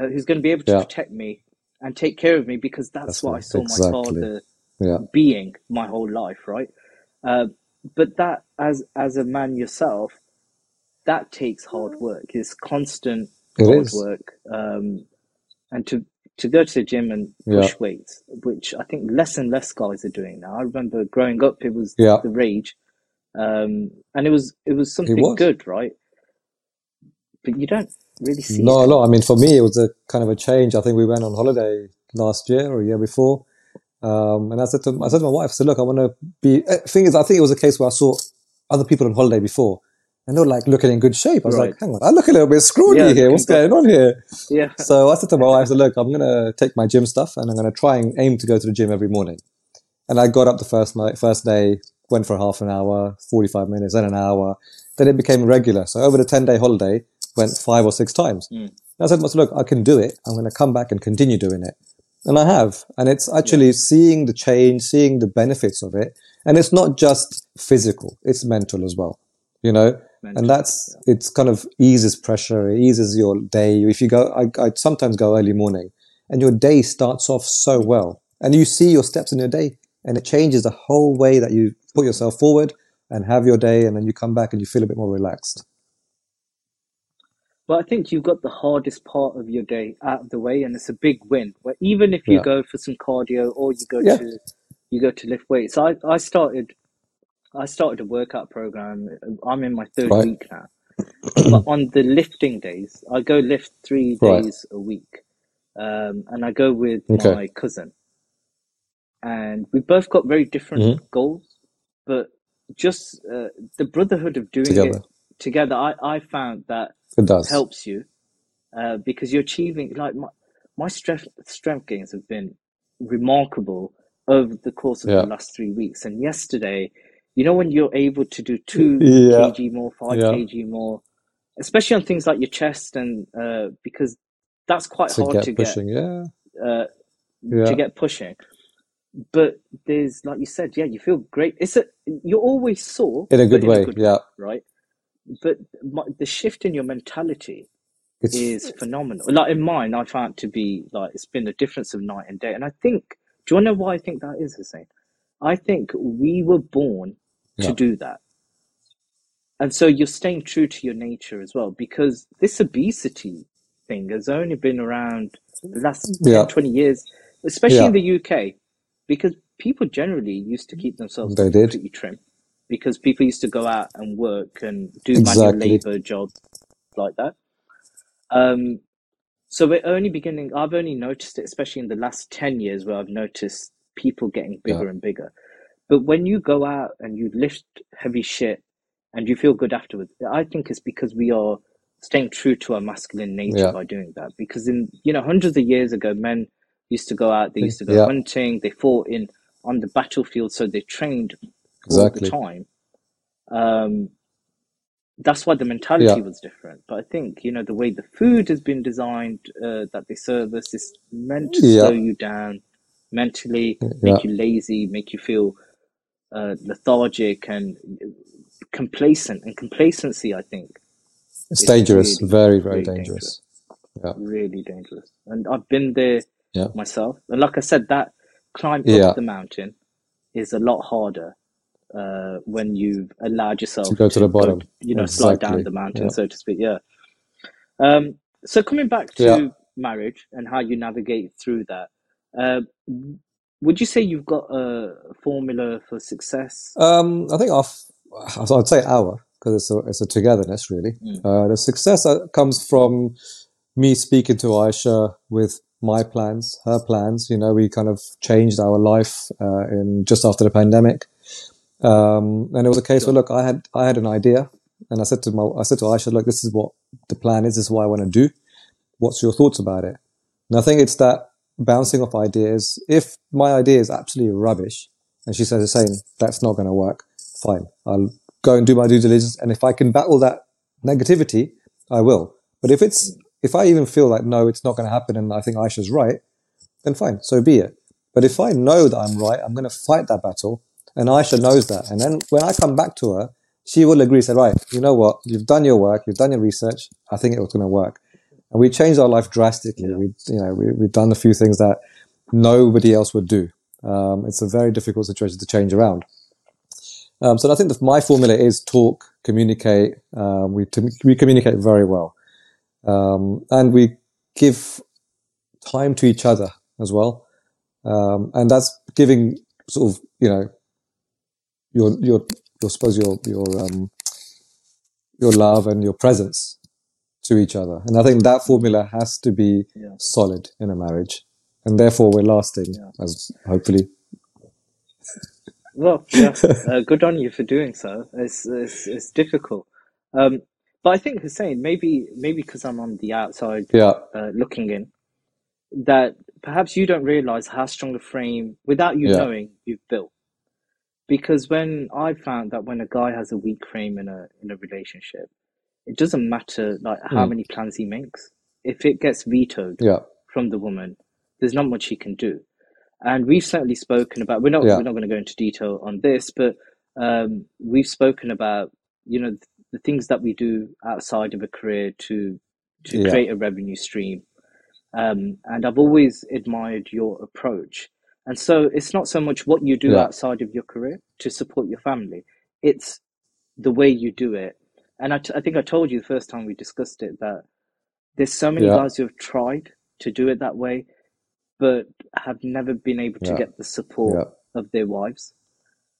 uh, who's going to be able to Yeah. protect me and take care of me because that's, That's what I saw my father Yeah. being my whole life, right? Uh, but that, as as a man yourself, that takes hard work. It's constant It hard is. work, um, and to to go to the gym and push weights, which I think less and less guys are doing now. I remember growing up, it was the rage, um, and it was it was something was. good, right? But you don't really see No, no. I mean, for me, it was a kind of a change. I think we went on holiday last year or a year before. Um, and I said to, I said to my wife, I said, look, I want to be, uh, thing is, I think it was a case where I saw other people on holiday before and they were like looking in good shape. I was Right. like, hang on, I look a little bit scrawny Yeah, here. What's going on here? Yeah, So I said to my wife, I said, look, I'm going to take my gym stuff and I'm going to try and aim to go to the gym every morning. And I got up the first night, first day, went for half an hour, 45 minutes, then an hour. Then it became regular. So over the 10 day holiday, went five or six times. Mm. I said to myself, look, I can do it. I'm going to come back and continue doing it. And I have. And it's actually seeing the change, seeing the benefits of it. And it's not just physical, it's mental as well, you know? mental, and that's it's kind of eases pressure it eases your day if you go I, I sometimes go early morning and your day starts off so well and you see your steps in your day and it changes the whole way that you put yourself forward and have your day and then you come back and you feel a bit more relaxed But I think you've got the hardest part of your day out of the way, and it's a big win. Where even if you Yeah. go for some cardio or you go Yeah. to you go to lift weights. I, I started I started a workout program. I'm in my third Right. week now. but on the lifting days, I go lift three Right. days a week, um, and I go with Okay. my cousin. And we both got very different Mhm. goals, but just uh, the brotherhood of doing Together. it together. I, I found that it does helps you uh, because you're achieving like my, my strength strength gains have been remarkable over the course of Yeah. the last three weeks and yesterday you know when you're able to do two Yeah. kg more five Yeah. kg more especially on things like your chest and uh, because that's quite to hard get to pushing yeah get uh, Yeah. to get pushing but there's like you said yeah you feel great it's a you're always sore in a good way a good yeah right but my, the shift in your mentality it's is phenomenal. Like in mine, I found to be like it's been a difference of night and day. And I think, do you want to know why I think that is, Hussein? I think we were born to Yeah. do that. And so you're staying true to your nature as well, because this obesity thing has only been around the last Yeah. 20 years, especially in the UK, because people generally used to keep themselves They did. trim because people used to go out and work and do Exactly. manual labor jobs like that. Um, so we're only beginning, I've only noticed it, especially in the last 10 years, where I've noticed people getting bigger Yeah. and bigger. But when you go out and you lift heavy shit and you feel good afterwards, I think it's because we are staying true to our masculine nature Yeah. by doing that. Because in, you know, hundreds of years ago, men used to go out, they used to go Yeah. hunting, they fought in on the battlefield, so they trained Exactly. all the time. Um, that's why the mentality Yeah. was different. But I think, you know, the way the food has been designed, uh, that they service is meant to Yeah. slow you down mentally, Yeah. make you lazy, make you feel uh, lethargic and complacent. And complacency, I think, It's dangerous. really, Very, very really dangerous. Yeah. really dangerous. And I've been there myself. And like I said, that climb up the mountain is a lot harder uh, when you've allowed yourself To go to the bottom. you know, slide down the mountain, Yeah. so to speak. Yeah. Um, so coming back to Yeah. marriage and how you navigate through that, uh, would you say you've got a formula for success? Um, I think our, f- so I'd say our, because it's a, it's a togetherness really. Mm. Uh, the success comes from me speaking to Aisha with my plans, her plans. You know, we kind of changed our life uh, in just after the pandemic, um, and it was a case where look, I had I had an idea, and I said to my I said to Aisha, look, this is what the plan is. This is what I want to do. What's your thoughts about it? And I think it's that bouncing off ideas. If my idea is absolutely rubbish, and she says the same, that's not going to work. Fine, I'll go and do my due diligence, and if I can battle that negativity, I will. But if it's if I even feel like no, it's not going to happen, and I think Aisha's right, then fine, so be it. But if I know that I'm right, I'm going to fight that battle, and Aisha knows that. And then when I come back to her, she will agree. Say, right, you know what? You've done your work, you've done your research. I think it was going to work, and we changed our life drastically. Yeah. We, you know, we, we've done a few things that nobody else would do. Um, it's a very difficult situation to change around. Um, so I think that my formula is talk, communicate. Um, we we communicate very well, um, and we give time to each other as well, um, and that's giving sort of you know your your your suppose your your um, your love and your presence to each other, and I think that formula has to be Yeah. solid in a marriage, and therefore we're lasting Yeah. as hopefully. Well, yeah, uh, good on you for doing so. It's it's, it's difficult, um, but I think Hussein, maybe maybe because I'm on the outside Yeah, uh, looking in, that perhaps you don't realize how strong a frame, without you Yeah. knowing, you've built. Because when I found that when a guy has a weak frame in a in a relationship, it doesn't matter like how Mm. many plans he makes. If it gets vetoed yeah, from the woman, there's not much he can do. And we've certainly spoken about. We're not Yeah. we're not going to go into detail on this, but um, we've spoken about you know the things that we do outside of a career to to Yeah. create a revenue stream. Um, and I've always admired your approach. And so it's not so much what you do Yeah. outside of your career to support your family; it's the way you do it. And I, t- I think I told you the first time we discussed it that there's so many Yeah. guys who have tried to do it that way, but have never been able to Yeah. get the support of their wives.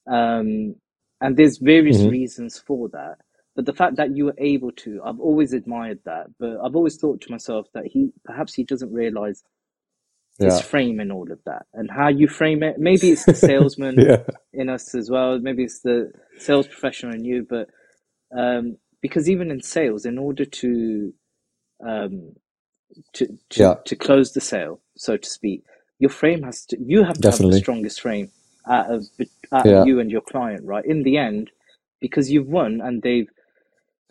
Um, and there's various Mhm. reasons for that. But the fact that you were able to, I've always admired that. But I've always thought to myself that he perhaps he doesn't realize yeah, frame in all of that and how you frame it. Maybe it's the salesman yeah, in us as well. Maybe it's the sales professional in you. But um, because even in sales, in order to um, to to, Yeah. to close the sale, so to speak, your frame has to. You have to have the strongest frame out of out of you and your client, right? In the end, because you've won and they've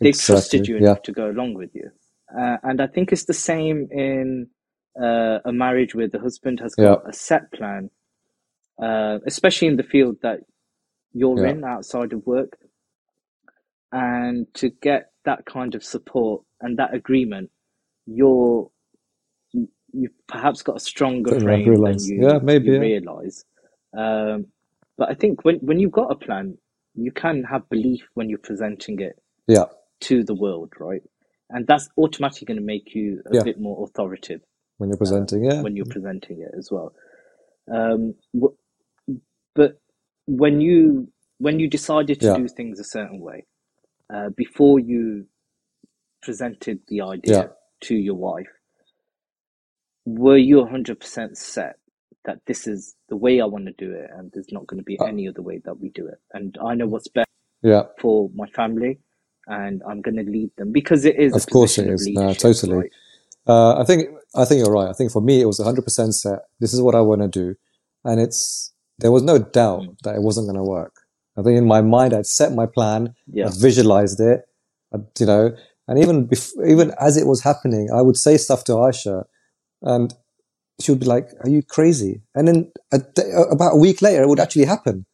they've trusted exactly. you Yeah, enough to go along with you. Uh, and I think it's the same in uh, a marriage where the husband has got Yeah. a set plan, uh, especially in the field that you're Yeah. in outside of work. And to get that kind of support and that agreement, you're you- you've perhaps got a stronger frame than you, Yeah, maybe. you Yeah, realize. Um, but I think when, when you've got a plan, you can have belief when you're presenting it yeah, to the world, right? And that's automatically going to make you a Yeah. bit more authoritative when you're presenting. Yeah, when you're presenting it as well. Um, wh- when you when you decided to Yeah. do things a certain way, uh, before you presented the idea Yeah. to your wife, were you 100% set that this is the way I want to do it and there's not going to be Uh, any other way that we do it? And I know what's best Yeah. for my family and I'm going to lead them because it is Of course it is. No, totally. right? Uh, I think I think you're right. I think for me it was 100% set. This is what I want to do, and it's there was no doubt Mm. that it wasn't going to work. I think in my mind I'd set my plan, Yeah. I visualized it, I, you know, and even even as it was happening, I would say stuff to Aisha, and she would be like, "Are you crazy?" And then a day, about a week later, it would actually happen.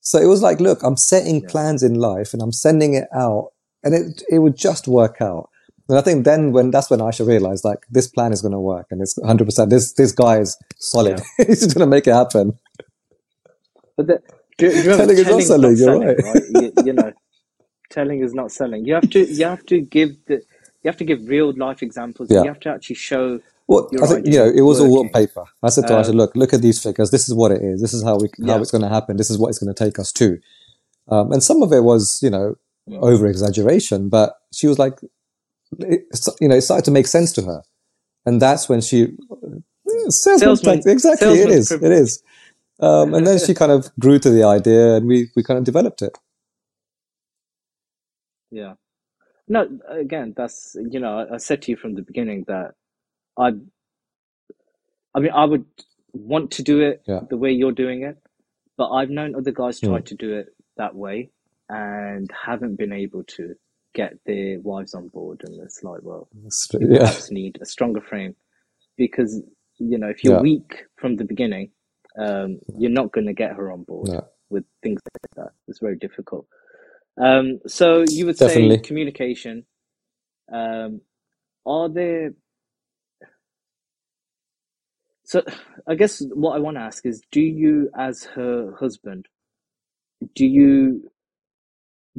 So it was like, look, I'm setting Yeah. plans in life, and I'm sending it out, and it it would just work out. And I think then when that's when Aisha realized like this plan is going to work and it's 100%. This this guy is solid. He's going to make it happen. But the, do, do you Telling is not selling, you're selling, right. You, you know, telling is not selling. You have to you have to give the you have to give real life examples. Yeah. You have to actually show. Well, I think you know it was all on paper. I said to Um, Aisha, look, look at these figures. This is what it is. This is how we how it's going to happen. This is what it's going to take us to. Um, and some of it was you know over exaggeration, but she was like, it, you know, it started to make sense to her, and that's when she salesman, Salesman- exactly it salesman's is it is. Um, and then she kind of grew to the idea, and we we kind of developed it. Yeah. No, again, that's you know, I, I said to you from the beginning that I, I mean, I would want to do it Yeah. the way you're doing it, but I've known other guys try Mm. to do it that way and haven't been able to get their wives on board, and it's like, well, you Yeah, need a stronger frame because you know if you're Yeah. weak from the beginning, um, you're not going to get her on board No. with things like that. It's very difficult. Um, so you would say communication. Um, are there? So I guess what I want to ask is, do you, as her husband, do you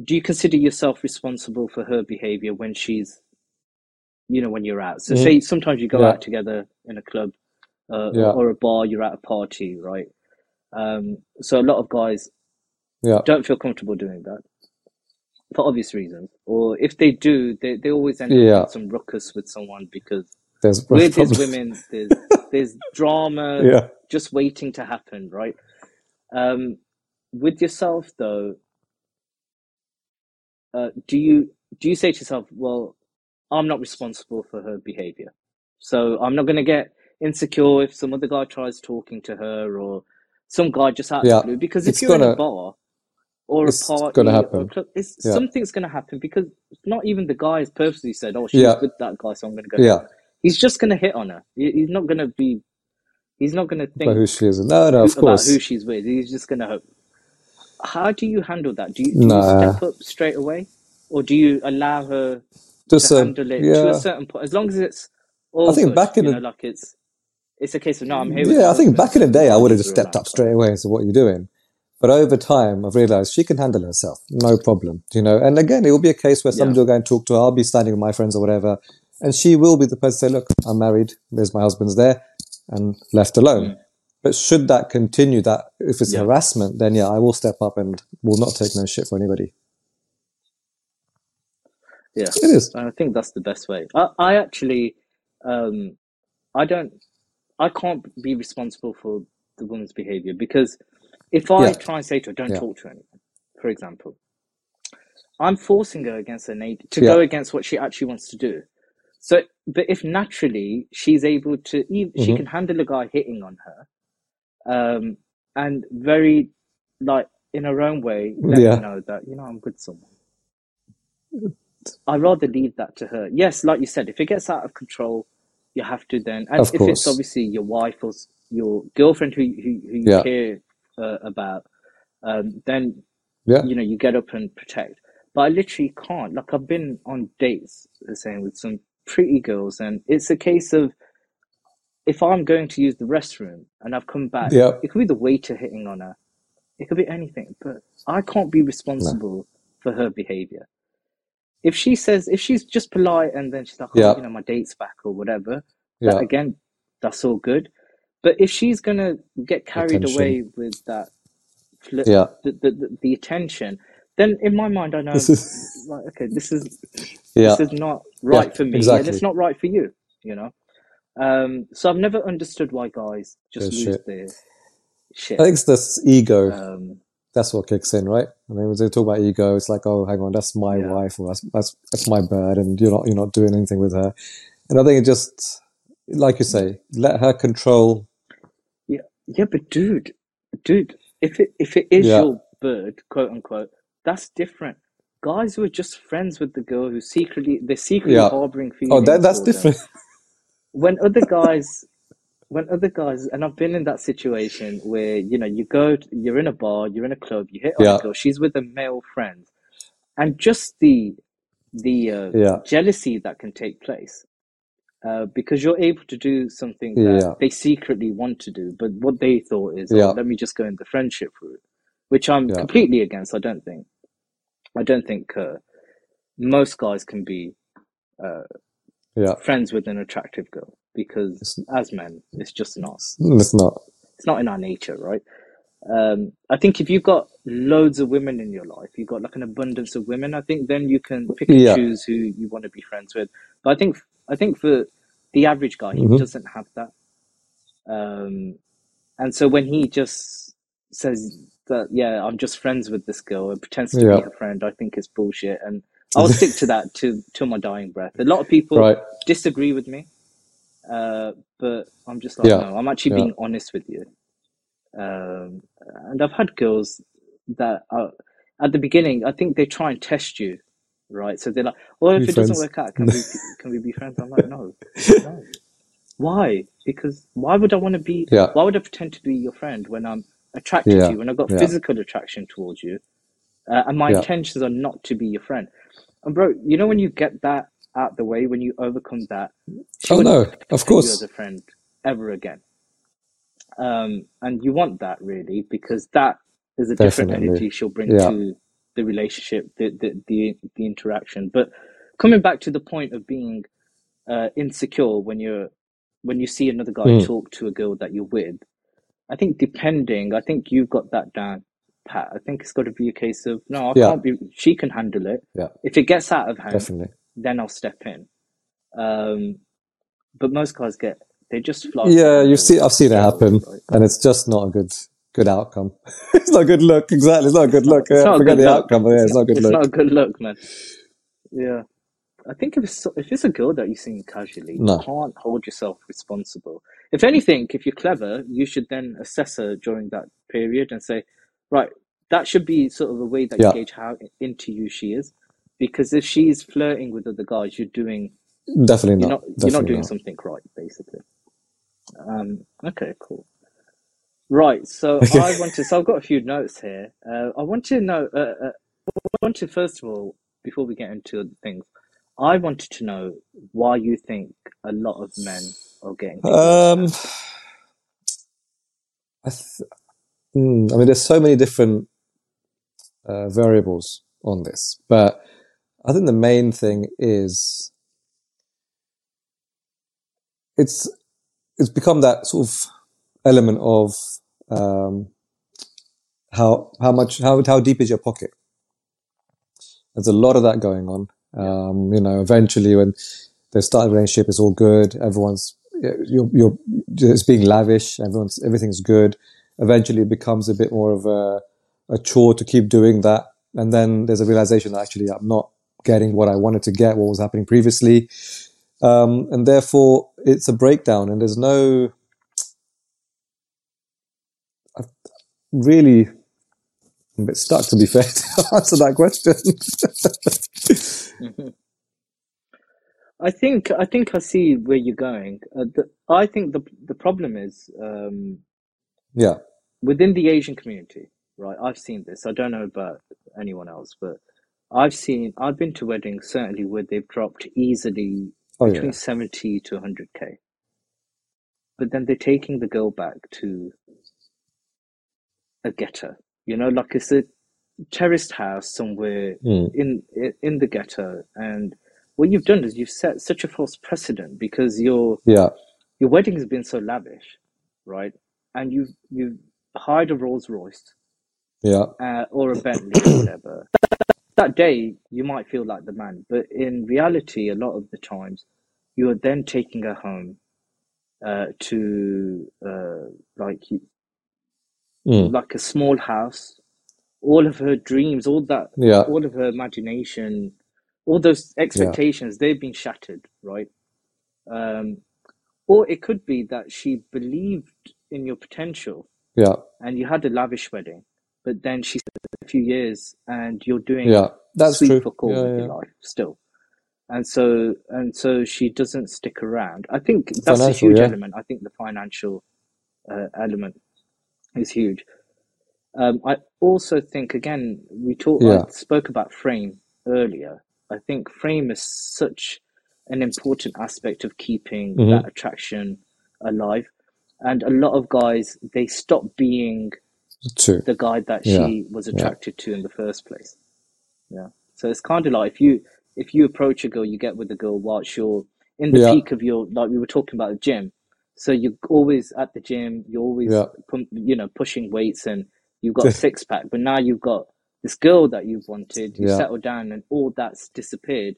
do you consider yourself responsible for her behavior when she's, you know, when you're out? So Mhm. say sometimes you go Yeah. out together in a club uh, Yeah. or, a bar, you're at a party, right? Um, so a lot of guys yeah, don't feel comfortable doing that for obvious reasons. Or if they do, they, they always end up in some ruckus with someone because there's with his women, there's there's drama just waiting to happen, right? Um, with yourself though, uh, do you do you say to yourself, well, I'm not responsible for her behavior, so I'm not going to get insecure if some other guy tries talking to her or some guy just out of Yeah. the blue? Because if It's you're in a bar or a party gonna or a club, it's, Yeah. something's going to happen because not even the guy has purposely said, "Oh, she's Yeah. with that guy, so I'm going to go." yeah. He's just going to hit on her. He's not going to be. He's not going to think But who she is? No, no, of about course. who she's with. He's just going to hope. How do you handle that? Do you, do Nah. you step up straight away, or do you allow her Just to a, handle it to a certain point? As long as it's all I think good, back in you the- like it's it's a case of no, I'm here. With Yeah, I think back in the day, I would have just stepped up straight away and said, "What are you doing?" But over time, I've realized she can handle herself, no problem. You know, and again, it will be a case where somebody Yeah. will go and talk to her. I'll be standing with my friends or whatever, and she will be the person to say, "Look, I'm married. There's my husband's there," and left alone. Mm. But should that continue, that if it's Yeah. harassment, then yeah, I will step up and will not take no shit for anybody. Yeah, It is. I think that's the best way. I, I actually, um, I don't, I can't be responsible for the woman's behavior because if I Yeah. try and say to her, "Don't Yeah. talk to anyone," for example, I'm forcing her against her nature to go against what she actually wants to do. So, but if naturally she's able to, she Mhm. can handle a guy hitting on her, um, and very like in her own way, let Yeah. me know that you know I'm with someone. I'd rather leave that to her. Yes, like you said, if it gets out of control, you have to then, and Of if course. it's obviously your wife or your girlfriend who who, who you Yeah. care uh, about, um, then Yeah. you know you get up and protect. But I literally can't. Like I've been on dates, the same with some pretty girls, and it's a case of if I'm going to use the restroom and I've come back, Yeah. it could be the waiter hitting on her, it could be anything, but I can't be responsible for her behavior. If she says, if she's just polite and then she's like, oh, Yeah. you know, my date's back or whatever, Yeah. that again, that's all good. But if she's gonna get carried Attention. away with that flip, Yeah. the, the the the attention, then in my mind I know This is like okay, this is yeah. this is not Yeah. right for me, and it's not right for you. You know. Um, so I've never understood why guys just Good lose shit. their I think it's this ego. Um, That's what kicks in, right? I mean, when they talk about ego, it's like, oh, hang on, that's my yeah. wife, or that's that's that's my bird, and you're not you're not doing anything with her. And I think it just, like you say, let her control. Yeah, yeah, but dude, dude, if it if it is Yeah. your bird, quote unquote, that's different. Guys who are just friends with the girl who secretly they're secretly Yeah. harboring feelings. Oh, that that's different. When other guys, when other guys, and I've been in that situation where you know you go, you're in a bar, you're in a club, you hit on Yeah. a girl, she's with a male friend, and just the the uh, Yeah. jealousy that can take place. Uh, because you're able to do something that Yeah. they secretly want to do, but what they thought is, Yeah. oh, let me just go in the friendship route, which I'm Yeah. completely against. I don't think, I don't think uh, most guys can be uh, Yeah. friends with an attractive girl because It's, as men, it's just not. it's not. It's not in our nature, right? Um, I think if you've got loads of women in your life, you've got like an abundance of women. I think then you can pick and Yeah. choose who you want to be friends with. But I think I think for the average guy, he hmm doesn't have that. Um, and so when he just says that, yeah, I'm just friends with this girl and pretends to be a friend, I think it's bullshit. And I'll stick to that to till my dying breath. A lot of people Right. disagree with me, uh, but I'm just like, Yeah. no, I'm actually Yeah. being honest with you. Um, and I've had girls that are at the beginning, I think they try and test you, right? So they're like, well, if Be it doesn't work out, can we can we be friends? I'm like, no, no. Why? Because why would I want to be? Yeah. Why would I pretend to be your friend when I'm attracted to you, when I've got physical attraction towards you, uh, and my intentions are not to be your friend? And bro, you know when you get that out the way, when you overcome that, Oh no, of consider you course. as a friend ever again. Um, and you want that really because that is a different energy she'll bring Yeah. to the relationship, the the the, the interaction. But coming back to the point of being uh, insecure when you're when you see another guy Mm. talk to a girl that you're with, I think depending, I think you've got that down pat. I think it's got to be a case of no, I Yeah. can't be. She can handle it. Yeah. If it gets out of hand, Definitely. then I'll step in. Um, but most guys get they just fly. Yeah, you see, I've seen it happen, Right? and it's just not a good good outcome. it's not a good look. Exactly, it's not a good It's look. It's Yeah, not forget good the look. outcome. But yeah, It's it's not. not a good It's look. It's not a good look, man. Yeah. I think if it's if it's a girl that you're seeing casually, you can't hold yourself responsible. If anything, if you're clever, you should then assess her during that period and say, right, that should be sort of a way that you gauge how into you she is. Because if she's flirting with other guys, you're doing definitely you're not. not you're not doing not. something right, basically. Um, okay, cool. Right, so I want to. So I've got a few notes here. Uh, I want to know. Uh, uh, I want to first of all, before we get into other things, I wanted to know why you think a lot of men are getting Um. I, th- mm, I mean, there's so many different uh, variables on this, but I think the main thing is it's it's become that sort of element of um, how how much how how deep is your pocket. There's a lot of that going on. Um, you know, eventually when they start a relationship, it's all good. Everyone's you're you're it's being lavish. Everyone's everything's good. Eventually, it becomes a bit more of a a chore to keep doing that, and then there's a realization that actually I'm not getting what I wanted to get, what was happening previously, um, and therefore it's a breakdown. And there's no I've really I'm a bit stuck to be fair to answer that question. I think I think I see where you're going. Uh, the, I think the the problem is um, yeah, within the Asian community, right? I've seen this. I don't know about anyone else, but I've seen, I've been to weddings certainly where they've dropped easily oh between yeah, 70 to 100k. But then they're taking the girl back to a ghetto, you know, like it's a terraced house somewhere mm, in in the ghetto. And what you've done is you've set such a false precedent because your yeah, your wedding has been so lavish, right? And you've you've hired a Rolls Royce Yeah. uh, or a Bentley or whatever. That day, you might feel like the man, but in reality, a lot of the times, you are then taking her home uh, to uh, like you- Mm. like a small house. All of her dreams, all that, Yeah. all of her imagination, all those expectations, they've been shattered, right? Um, or it could be that she believed in your potential Yeah. and you had a lavish wedding, but then she said a few years and you're doing Yeah. That's sweet true. for call Yeah. Yeah. your life still. And so and so she doesn't stick around. I think that's a huge Yeah. element. I think the financial uh, element is huge. Um, I also think again we talked Yeah. I spoke about frame earlier. I think frame is such an important aspect of keeping hmm that attraction alive. And a lot of guys they stop being the guy that Yeah. she was Yeah. attracted to in the first place. Yeah. So it's kind of like if you if you approach a girl, you get with a girl whilst you're in the Yeah. peak of your like we were talking about the gym. So you're always at the gym, you're always Yeah. pump, you know pushing weights and you've got a six pack, but now you've got this girl that you've wanted, you Yeah. settle down and all that's disappeared.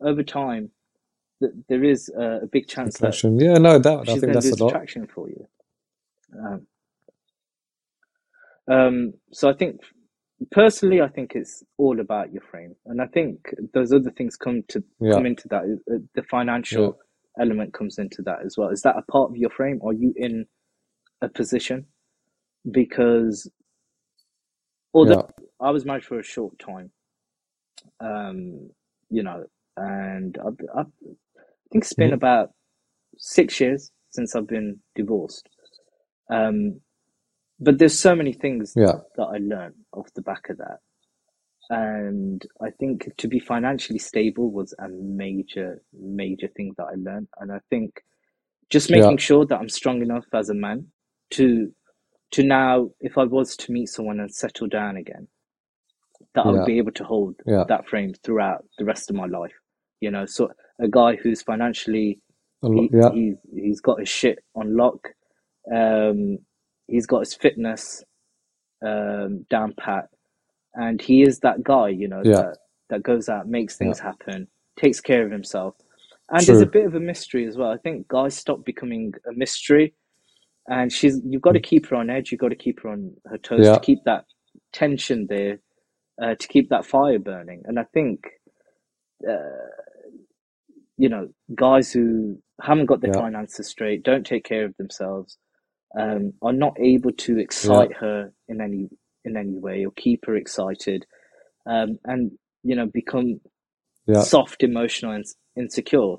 Over time, there is a, big chance that Yeah. No doubt. I she's think that's a lot. attraction for you. Um, um, so I think personally, I think it's all about your frame, and I think those other things come to Yeah. come into that. Uh, The Yeah. financial element comes into that as well. Is that a part of your frame? Are you in a position? Because although Yeah. I was married for a short time, um, you know, and I, I think it's been hmm about six years since I've been divorced. Um, but there's so many things Yeah. that I learned off the back of that. And I think to be financially stable was a major, major thing that I learned. And I think just Yeah. making sure that I'm strong enough as a man to to now, if I was to meet someone and settle down again, that I would be able to hold Yeah. that frame throughout the rest of my life. You know, so a guy who's financially he Yeah. he's he's got his shit on lock. Um, he's got his fitness um, down pat, and he is that guy, you know, Yeah. that that goes out, makes Yeah. things happen, takes care of himself, and is a bit of a mystery as well. I think guys stop becoming a mystery, and she's you've got to keep her on edge, you've got to keep her on her toes to keep that tension there, uh, to keep that fire burning, and I think. Uh, you know, guys who haven't got their Yeah. finances straight, don't take care of themselves, um, are not able to Yeah. excite her in any in any way or keep her excited, um, and you know, become Yeah. soft, emotional, and insecure.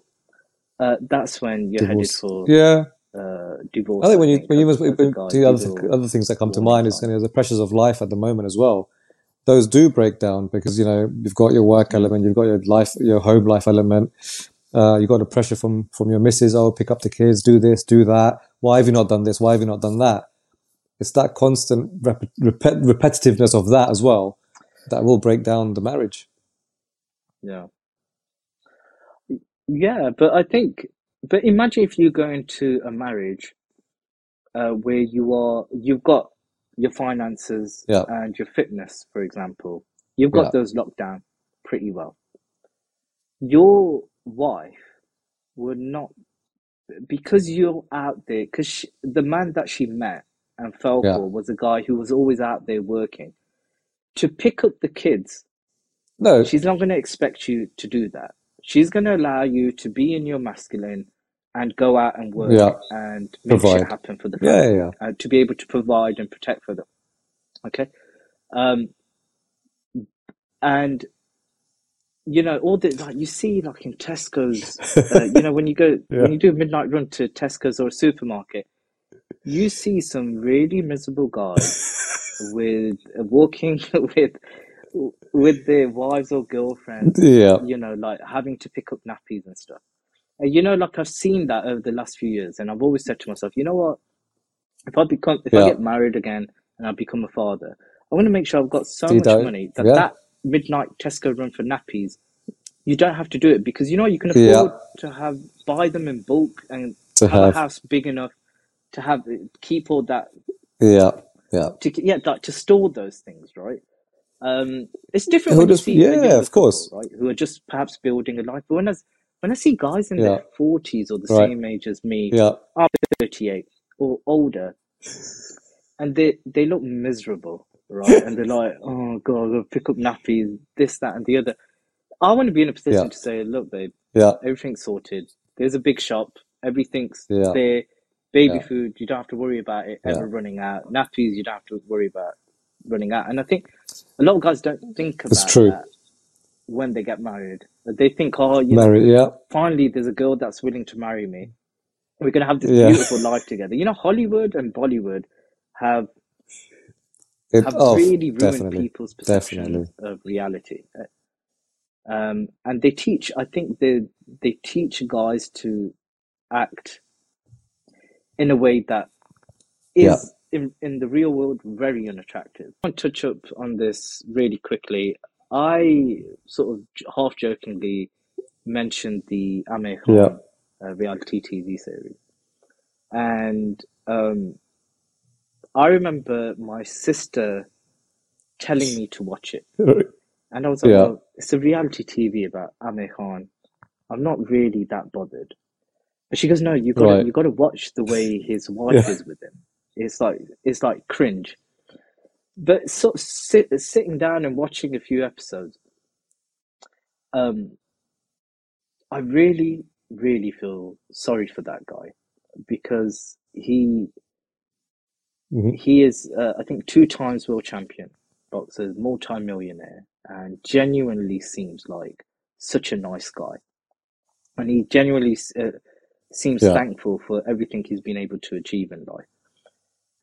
Uh, that's when you're headed for Yeah. uh, I divorce. think I when you think when you when you- guy, the other th- other things that come to mind is you know the pressures of life at the moment as well. Those do break down because you know you've got your work Mm. element, you've got your life, your home life element. Uh, you got the pressure from from your missus. Oh, pick up the kids, do this, do that. Why have you not done this? Why have you not done that? It's that constant rep- repet- repetitiveness of that as well that will break down the marriage. Yeah, yeah, but I think, but imagine if you go into a marriage uh, where you are, you've got your finances Yeah, and your fitness, for example, you've yeah, got those locked down pretty well. Your wife would not, because you're out there, because the man that she met and fell yeah. for was a guy who was always out there working. To pick up the kids, No, she's not going to expect you to do that. She's going to allow you to be in your masculine and go out and work yeah, and make shit happen for the Yeah, yeah, yeah. to be able to provide and protect for them. Okay. Um, and you know, all the like you see like in Tesco's, uh, you know, when you go Yeah, when you do a midnight run to Tesco's or a supermarket, you see some really miserable guys with uh, walking with with their wives or girlfriends, yeah, you know, like having to pick up nappies and stuff. And you know, like I've seen that over the last few years, and I've always said to myself, you know what? If I become, if I get married again and I become a father, I want to make sure I've got so you much money that Yeah, that midnight Tesco run for nappies, you don't have to do it because you know you can yeah. afford to have buy them in bulk and To have a house big enough to have keep all that yeah, Yeah. to yeah, like to store those things, right? Um, it's different Who when you see yeah, of course. couple, right, who are just perhaps building a life. But when I when I see guys in Yeah. their forties or the Right. same age as me, Yeah. up thirty eight or older, and they they look miserable, right? and they're like, oh god, to pick up nappies, this, that, and the other. I want to be in a position Yeah. to say, look, babe, Yeah. everything's sorted. There's a big shop. Everything's Yeah. there. Baby Yeah. food, you don't have to worry about it ever running out. Nappies, you don't have to worry about running out. And I think a lot of guys don't think It's true. that when they get married. They think, oh, you know, Yeah. finally there's a girl that's willing to marry me. We're gonna have this beautiful life together. You know, Hollywood and Bollywood have It, have oh, really ruined definitely. people's perception Definitely. of reality. Um, and they teach, I think they they teach guys to act in a way that is Yeah. in, in the real world very unattractive. I want to touch up on this really quickly. I sort of half jokingly mentioned the Khan Yeah. uh, reality TV series. And um, I remember my sister telling me to watch it. And I was like, Yeah. well, it's a reality TV about Amir Khan. I'm not really that bothered. But she goes, no, you got to Right. you got to watch the way his wife Yeah. is with him. It's like it's like cringe. But sort of sit, sitting down and watching a few episodes, um, I really, really feel sorry for that guy because he Mhm. he is, uh, I think, two times world champion boxer, multi-millionaire, and genuinely seems like such a nice guy. And he genuinely uh, seems Yeah. thankful for everything he's been able to achieve in life.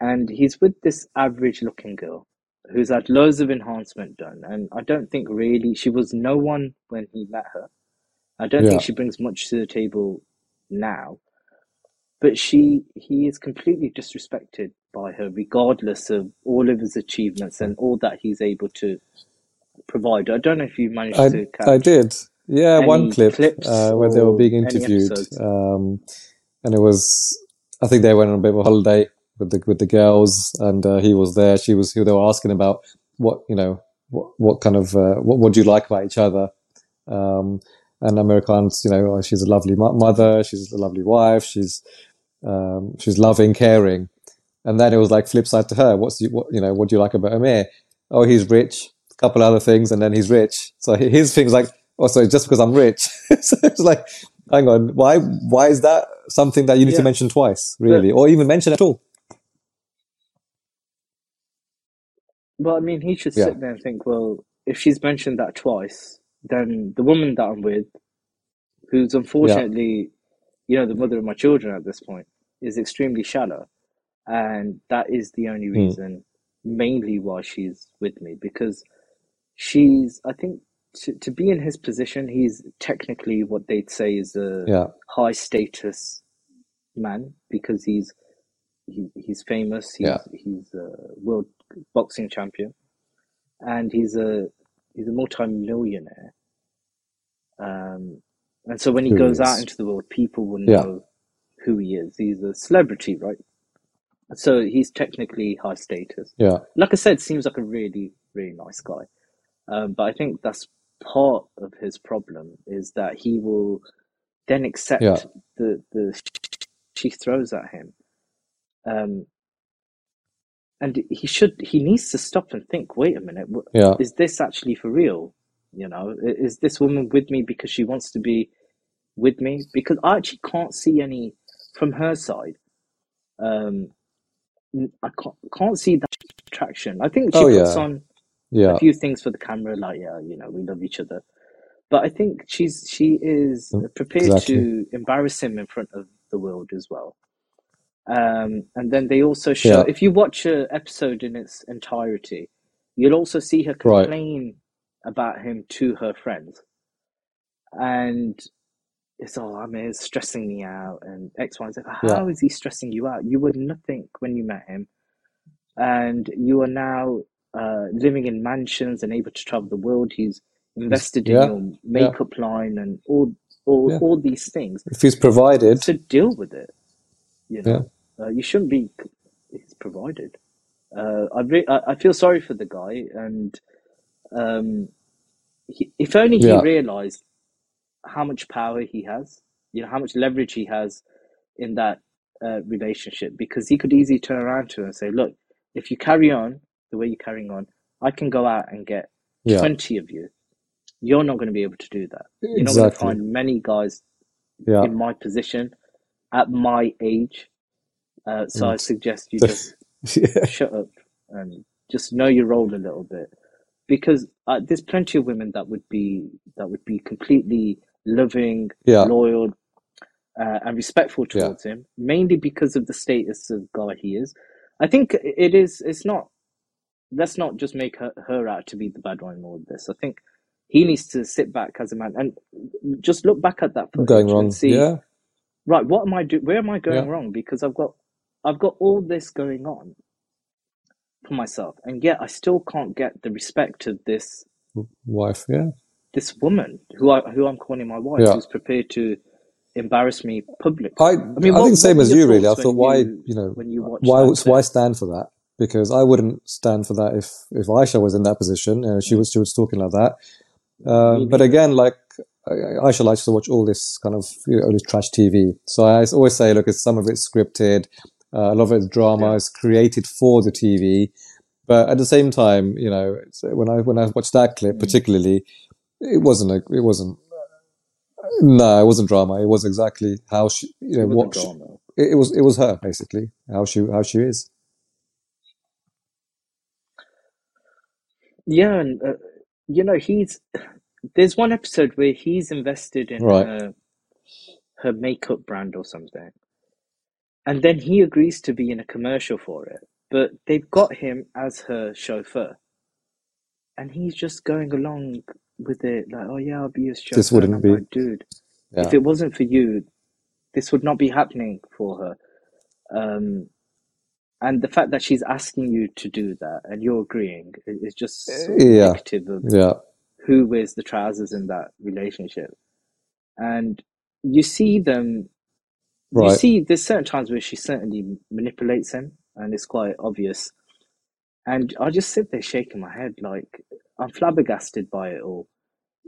And he's with this average-looking girl who's had loads of enhancement done, and I don't think really she was no one when he met her. I don't Yeah. think she brings much to the table now, but she he is completely disrespected by her, regardless of all of his achievements and all that he's able to provide. I don't know if you managed I, to catch I did. Yeah, one clip uh, where they were being interviewed, um, and it was. I think they went on a bit of a holiday with the with the girls, and uh, he was there. She was. Who they were asking about what you know, what what kind of uh, what what do you like about each other? Um, and Americans, you know, oh, she's a lovely mo- mother. She's a lovely wife. She's um, she's loving, caring. And then it was like flip side to her. What's you, what you know? What do you like about Amir? Oh, he's rich. A couple other things, and then he's rich. So his thing's like, oh, so just because I'm rich. so it's like, hang on, why? Why is that something that you need Yeah. to mention twice, really, or even mention at all? Well, I mean, he should Yeah. sit there and think, well, if she's mentioned that twice, then the woman that I'm with, who's unfortunately, you know, the mother of my children at this point, is extremely shallow. And that is the only Hmm. reason, mainly why she's with me, because she's, I think, to, to be in his position, he's technically what they'd say is a Yeah, high status man because he's he, he's famous. He's Yeah. he's a world boxing champion, and he's a he's a multi-millionaire. Um, and so when he Who goes out into the world, people will Yeah. know who he is. He's a celebrity, right? So he's technically high status. yeah, Like I said, seems like a really really nice guy. Um, but I think that's part of his problem is that he will then accept Yeah. the the she throws at him. Um, and he should he needs to stop and think. Wait a minute, yeah, is this actually for real? You know, is this woman with me because she wants to be with me? Because I actually can't see any from her side. Um, I can't can't see that attraction. I think she Oh, puts yeah. on yeah, a few things for the camera, like yeah, you know, we love each other. But I think she's she is Mm, prepared exactly. to embarrass him in front of the world as well. Um, and then they also show Yeah. if you watch a episode in its entirety, you'll also see her Right. complain about him to her friends, and it's all, I mean, it's stressing me out, and X, Y, and Z. How is Yeah. he stressing you out? You were nothing when you met him, and you are now uh, living in mansions and able to travel the world. He's invested in Yeah, your makeup line and all all Yeah. all these things. If he's provided, To deal with it. You know, uh, you shouldn't be. he's provided. Uh, I, re- I I feel sorry for the guy, and um, he, if only he Yeah, realized how much power he has, you know, how much leverage he has in that uh, relationship, because he could easily turn around to her and say, "Look, if you carry on the way you're carrying on, I can go out and get yeah, 20 of you. You're not going to be able to do that. You're not going to find many guys Yeah, in my position at my age. Uh, so I suggest you just yeah, shut up and just know your role a little bit because uh, there's plenty of women that would be that would be completely loving, yeah, loyal, uh, and respectful yeah, towards him, mainly because of the status of guy he is. I think it is. It's not. Let's not just make her, her out to be the bad one in all of this. I think he needs to sit back as a man and just look back at that going footage and wrong. see Yeah, right what am I doing? Where am I going yeah, wrong? Because I've got I've got all this going on for myself, and yet I still can't get the respect of this wife. Yeah, this woman who I who I'm calling my wife, yeah. who's prepared to embarrass me publicly. I I mean, I what think same as you really. I thought why you you know when you watched why why stand for that because I wouldn't stand for that if if Aisha was in that position. Uh, she was she was talking like that. Uh, but again, like Aisha likes to watch all this kind of you know, all this trash TV. So I always say, look, it's some of it's scripted, uh, a lot of it's drama. Yeah. It's created for the TV. But at the same time, you know, when I when I watched that clip, Mm. particularly, it wasn't a, it wasn't no, it wasn't drama. It was exactly how she, you know, It what she, it, it was. It was her basically how she how she is. Yeah, and uh, you know, he's there's one episode where he's invested in Right. her her makeup brand or something, and then he agrees to be in a commercial for it. But they've got him as her chauffeur, and he's just going along with it like, "Oh yeah, I'll be This chauffeur." And wouldn't be. like, "Dude, Yeah. if it wasn't for you, this would not be happening for her." Um, and the fact that she's asking you to do that and you're agreeing is just so Yeah. indicative of Yeah. who wears the trousers in that relationship. And you see them, you see, there's certain times where she certainly manipulates him, and it's quite obvious. And I just sit there shaking my head, like, I'm flabbergasted by it all.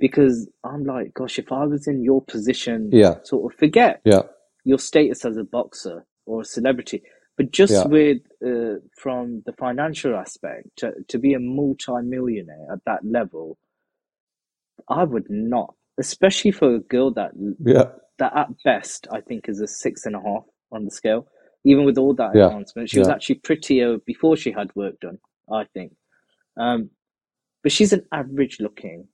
Because I'm like, gosh, if I was in your position, Yeah. sort of forget Yeah. your status as a boxer or a celebrity, but just Yeah. with uh, from the financial aspect, to, to be a multi-millionaire at that level, I would not, especially for a girl that Yeah. that at best I think is a six and a half on the scale. Even with all that Yeah. advancement, she was actually prettier before she had work done, I think. Um, but she's an average-looking,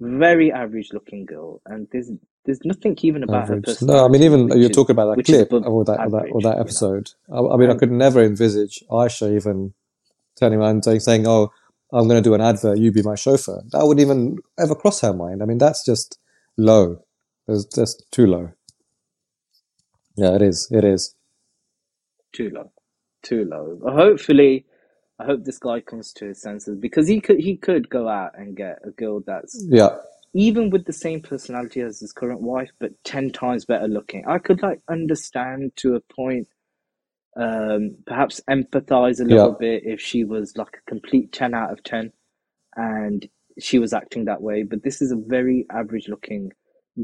very average-looking girl, and there's there's nothing even about her Average. No, I mean, even you're is talking about that clip or that or that or average, that you know. episode. I, I mean, I could never envisage Aisha even turning around and saying, saying "Oh, I'm going to do an advert. You be my chauffeur." That wouldn't even ever cross her mind. I mean, that's just low. It's just too low. Yeah, it is. It is. too low, too low. Hopefully, I hope this guy comes to his senses because he could he could go out and get a girl that's Yeah. even with the same personality as his current wife, but ten times better looking. I could like understand to a point, um, perhaps empathize a little Yeah. bit if she was like a complete ten out of ten, and she was acting that way. But this is a very average looking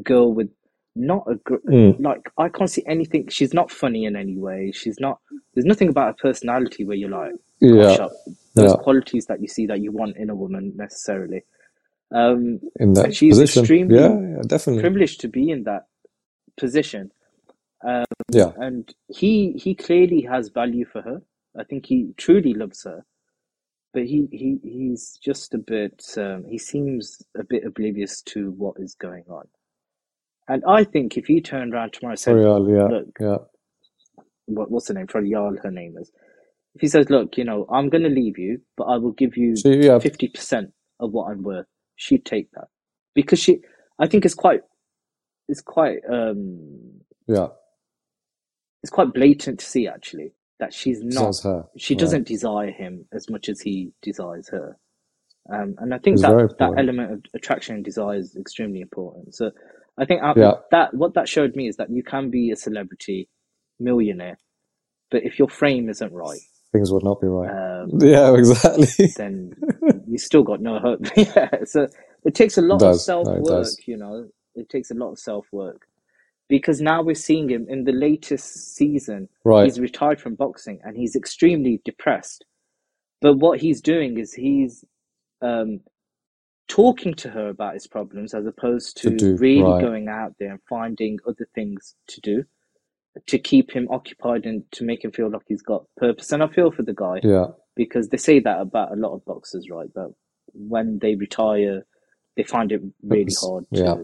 girl with not a gr- Mm. like I can't see anything. She's not funny in any way. She's not. There's nothing about her personality where you're like, Yeah. those Yeah. qualities that you see that you want in a woman necessarily. Um, In that she's position. extremely Yeah. Yeah. Definitely. privileged to be in that position. Um, Yeah. and he he clearly has value for her. I think he truly loves her, but he he he's just a bit. Um, he seems a bit oblivious to what is going on. And I think if he turned around tomorrow and said, L'Oreal. Yeah. "Look, Yeah. what what's her name? Yal, her name is." If he says, "Look, you know, I'm going to leave you, but I will give you fifty percent of what I'm worth," she'd take that because she. I think it's quite. It's quite. Um, Yeah. it's quite blatant to see actually that she's not. She Right. doesn't desire him as much as he desires her. Um, and I think It's that that element of attraction and desire is extremely important. So I think Yeah. that what that showed me is that you can be a celebrity millionaire, but if your frame isn't right, things would not be right. um, Yeah, exactly. then you still got no hope. yeah, so it takes a lot of self work. does. You know, it takes a lot of self work because now we're seeing him in the latest season. Right. He's retired from boxing and he's extremely depressed. But what he's doing is he's um, talking to her about his problems as opposed To to do, really right. going out there and finding other things to do to keep him occupied and to make him feel like he's got purpose. And I feel for the guy Yeah. because they say that about a lot of boxers, right? But when they retire, they find it really hard to Yeah.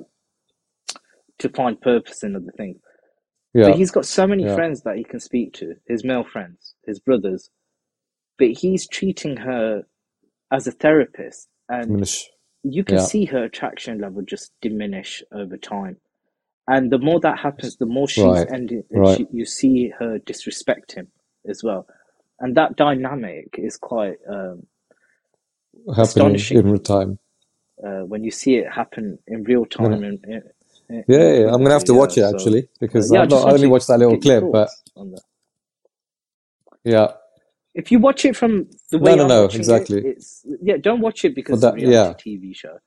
to find purpose in other things. Yeah. But he's got so many Yeah. friends that he can speak to, his male friends, his brothers. But he's treating her as a therapist, and Diminish. you can Yeah. see her attraction level just diminish over time. And the more that happens, the more she's Right. ending. Right. She, you see her disrespect him as well, and that dynamic is quite um, Happening astonishing. in real time. uh, when you see it happen in real time. And, and, and yeah, yeah, I'm gonna have to yeah, watch it so actually uh, because yeah, I I've not only watched that little clip, but on that. yeah. If you watch it from the No, way no, I'm no, watching it, exactly. it's yeah. Don't watch it because it's a that, yeah, reality TV show.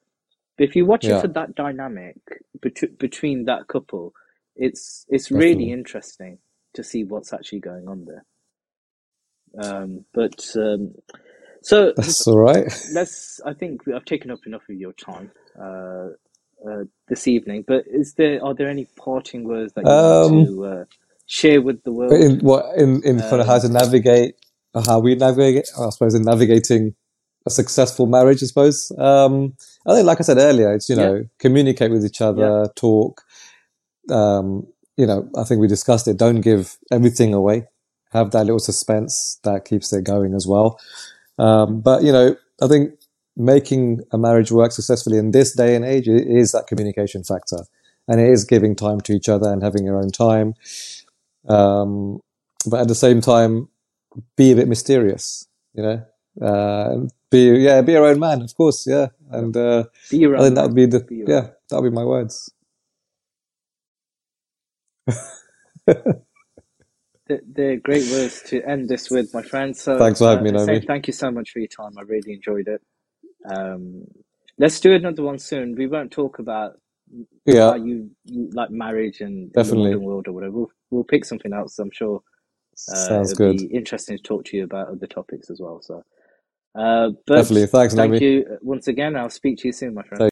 But if you watch it for that dynamic bet- between that couple, it's it's really interesting to see what's actually going on there. Um, but um, so That's all right. let's. I think I've taken up enough of your time uh, uh, this evening. But is there are there any parting words that you want Um, to uh, share with the world? in what in in of how Um, to navigate, how we navigate, I suppose, in navigating a successful marriage. I suppose. Um, I think, like I said earlier, it's you yeah, know communicate with each yeah, other, talk. Um, you know, I think we discussed it. Don't give everything away. Have that little suspense that keeps it going as well. Um, but you know, I think making a marriage work successfully in this day and age is that communication factor, and it is giving time to each other and having your own time. Um, but at the same time, be a bit mysterious. You know, uh, be yeah, be your own man, of course, yeah. And uh, be your I think that would be the Be yeah, that would be my words. They're, they're great words to end this with, my friend. So, Thanks for having uh, me, Naomi. thank you so much for your time. I really enjoyed it. Um, let's do another one soon. We won't talk about Yeah, how you, you like marriage and in the definitely. world or whatever. We'll, we'll pick something else. I'm sure uh, Sounds it'll good. be interesting to talk to you about other topics as well. So, uh, but Definitely. Thanks, thank Naomi. you once again. I'll speak to you soon, my friend. Take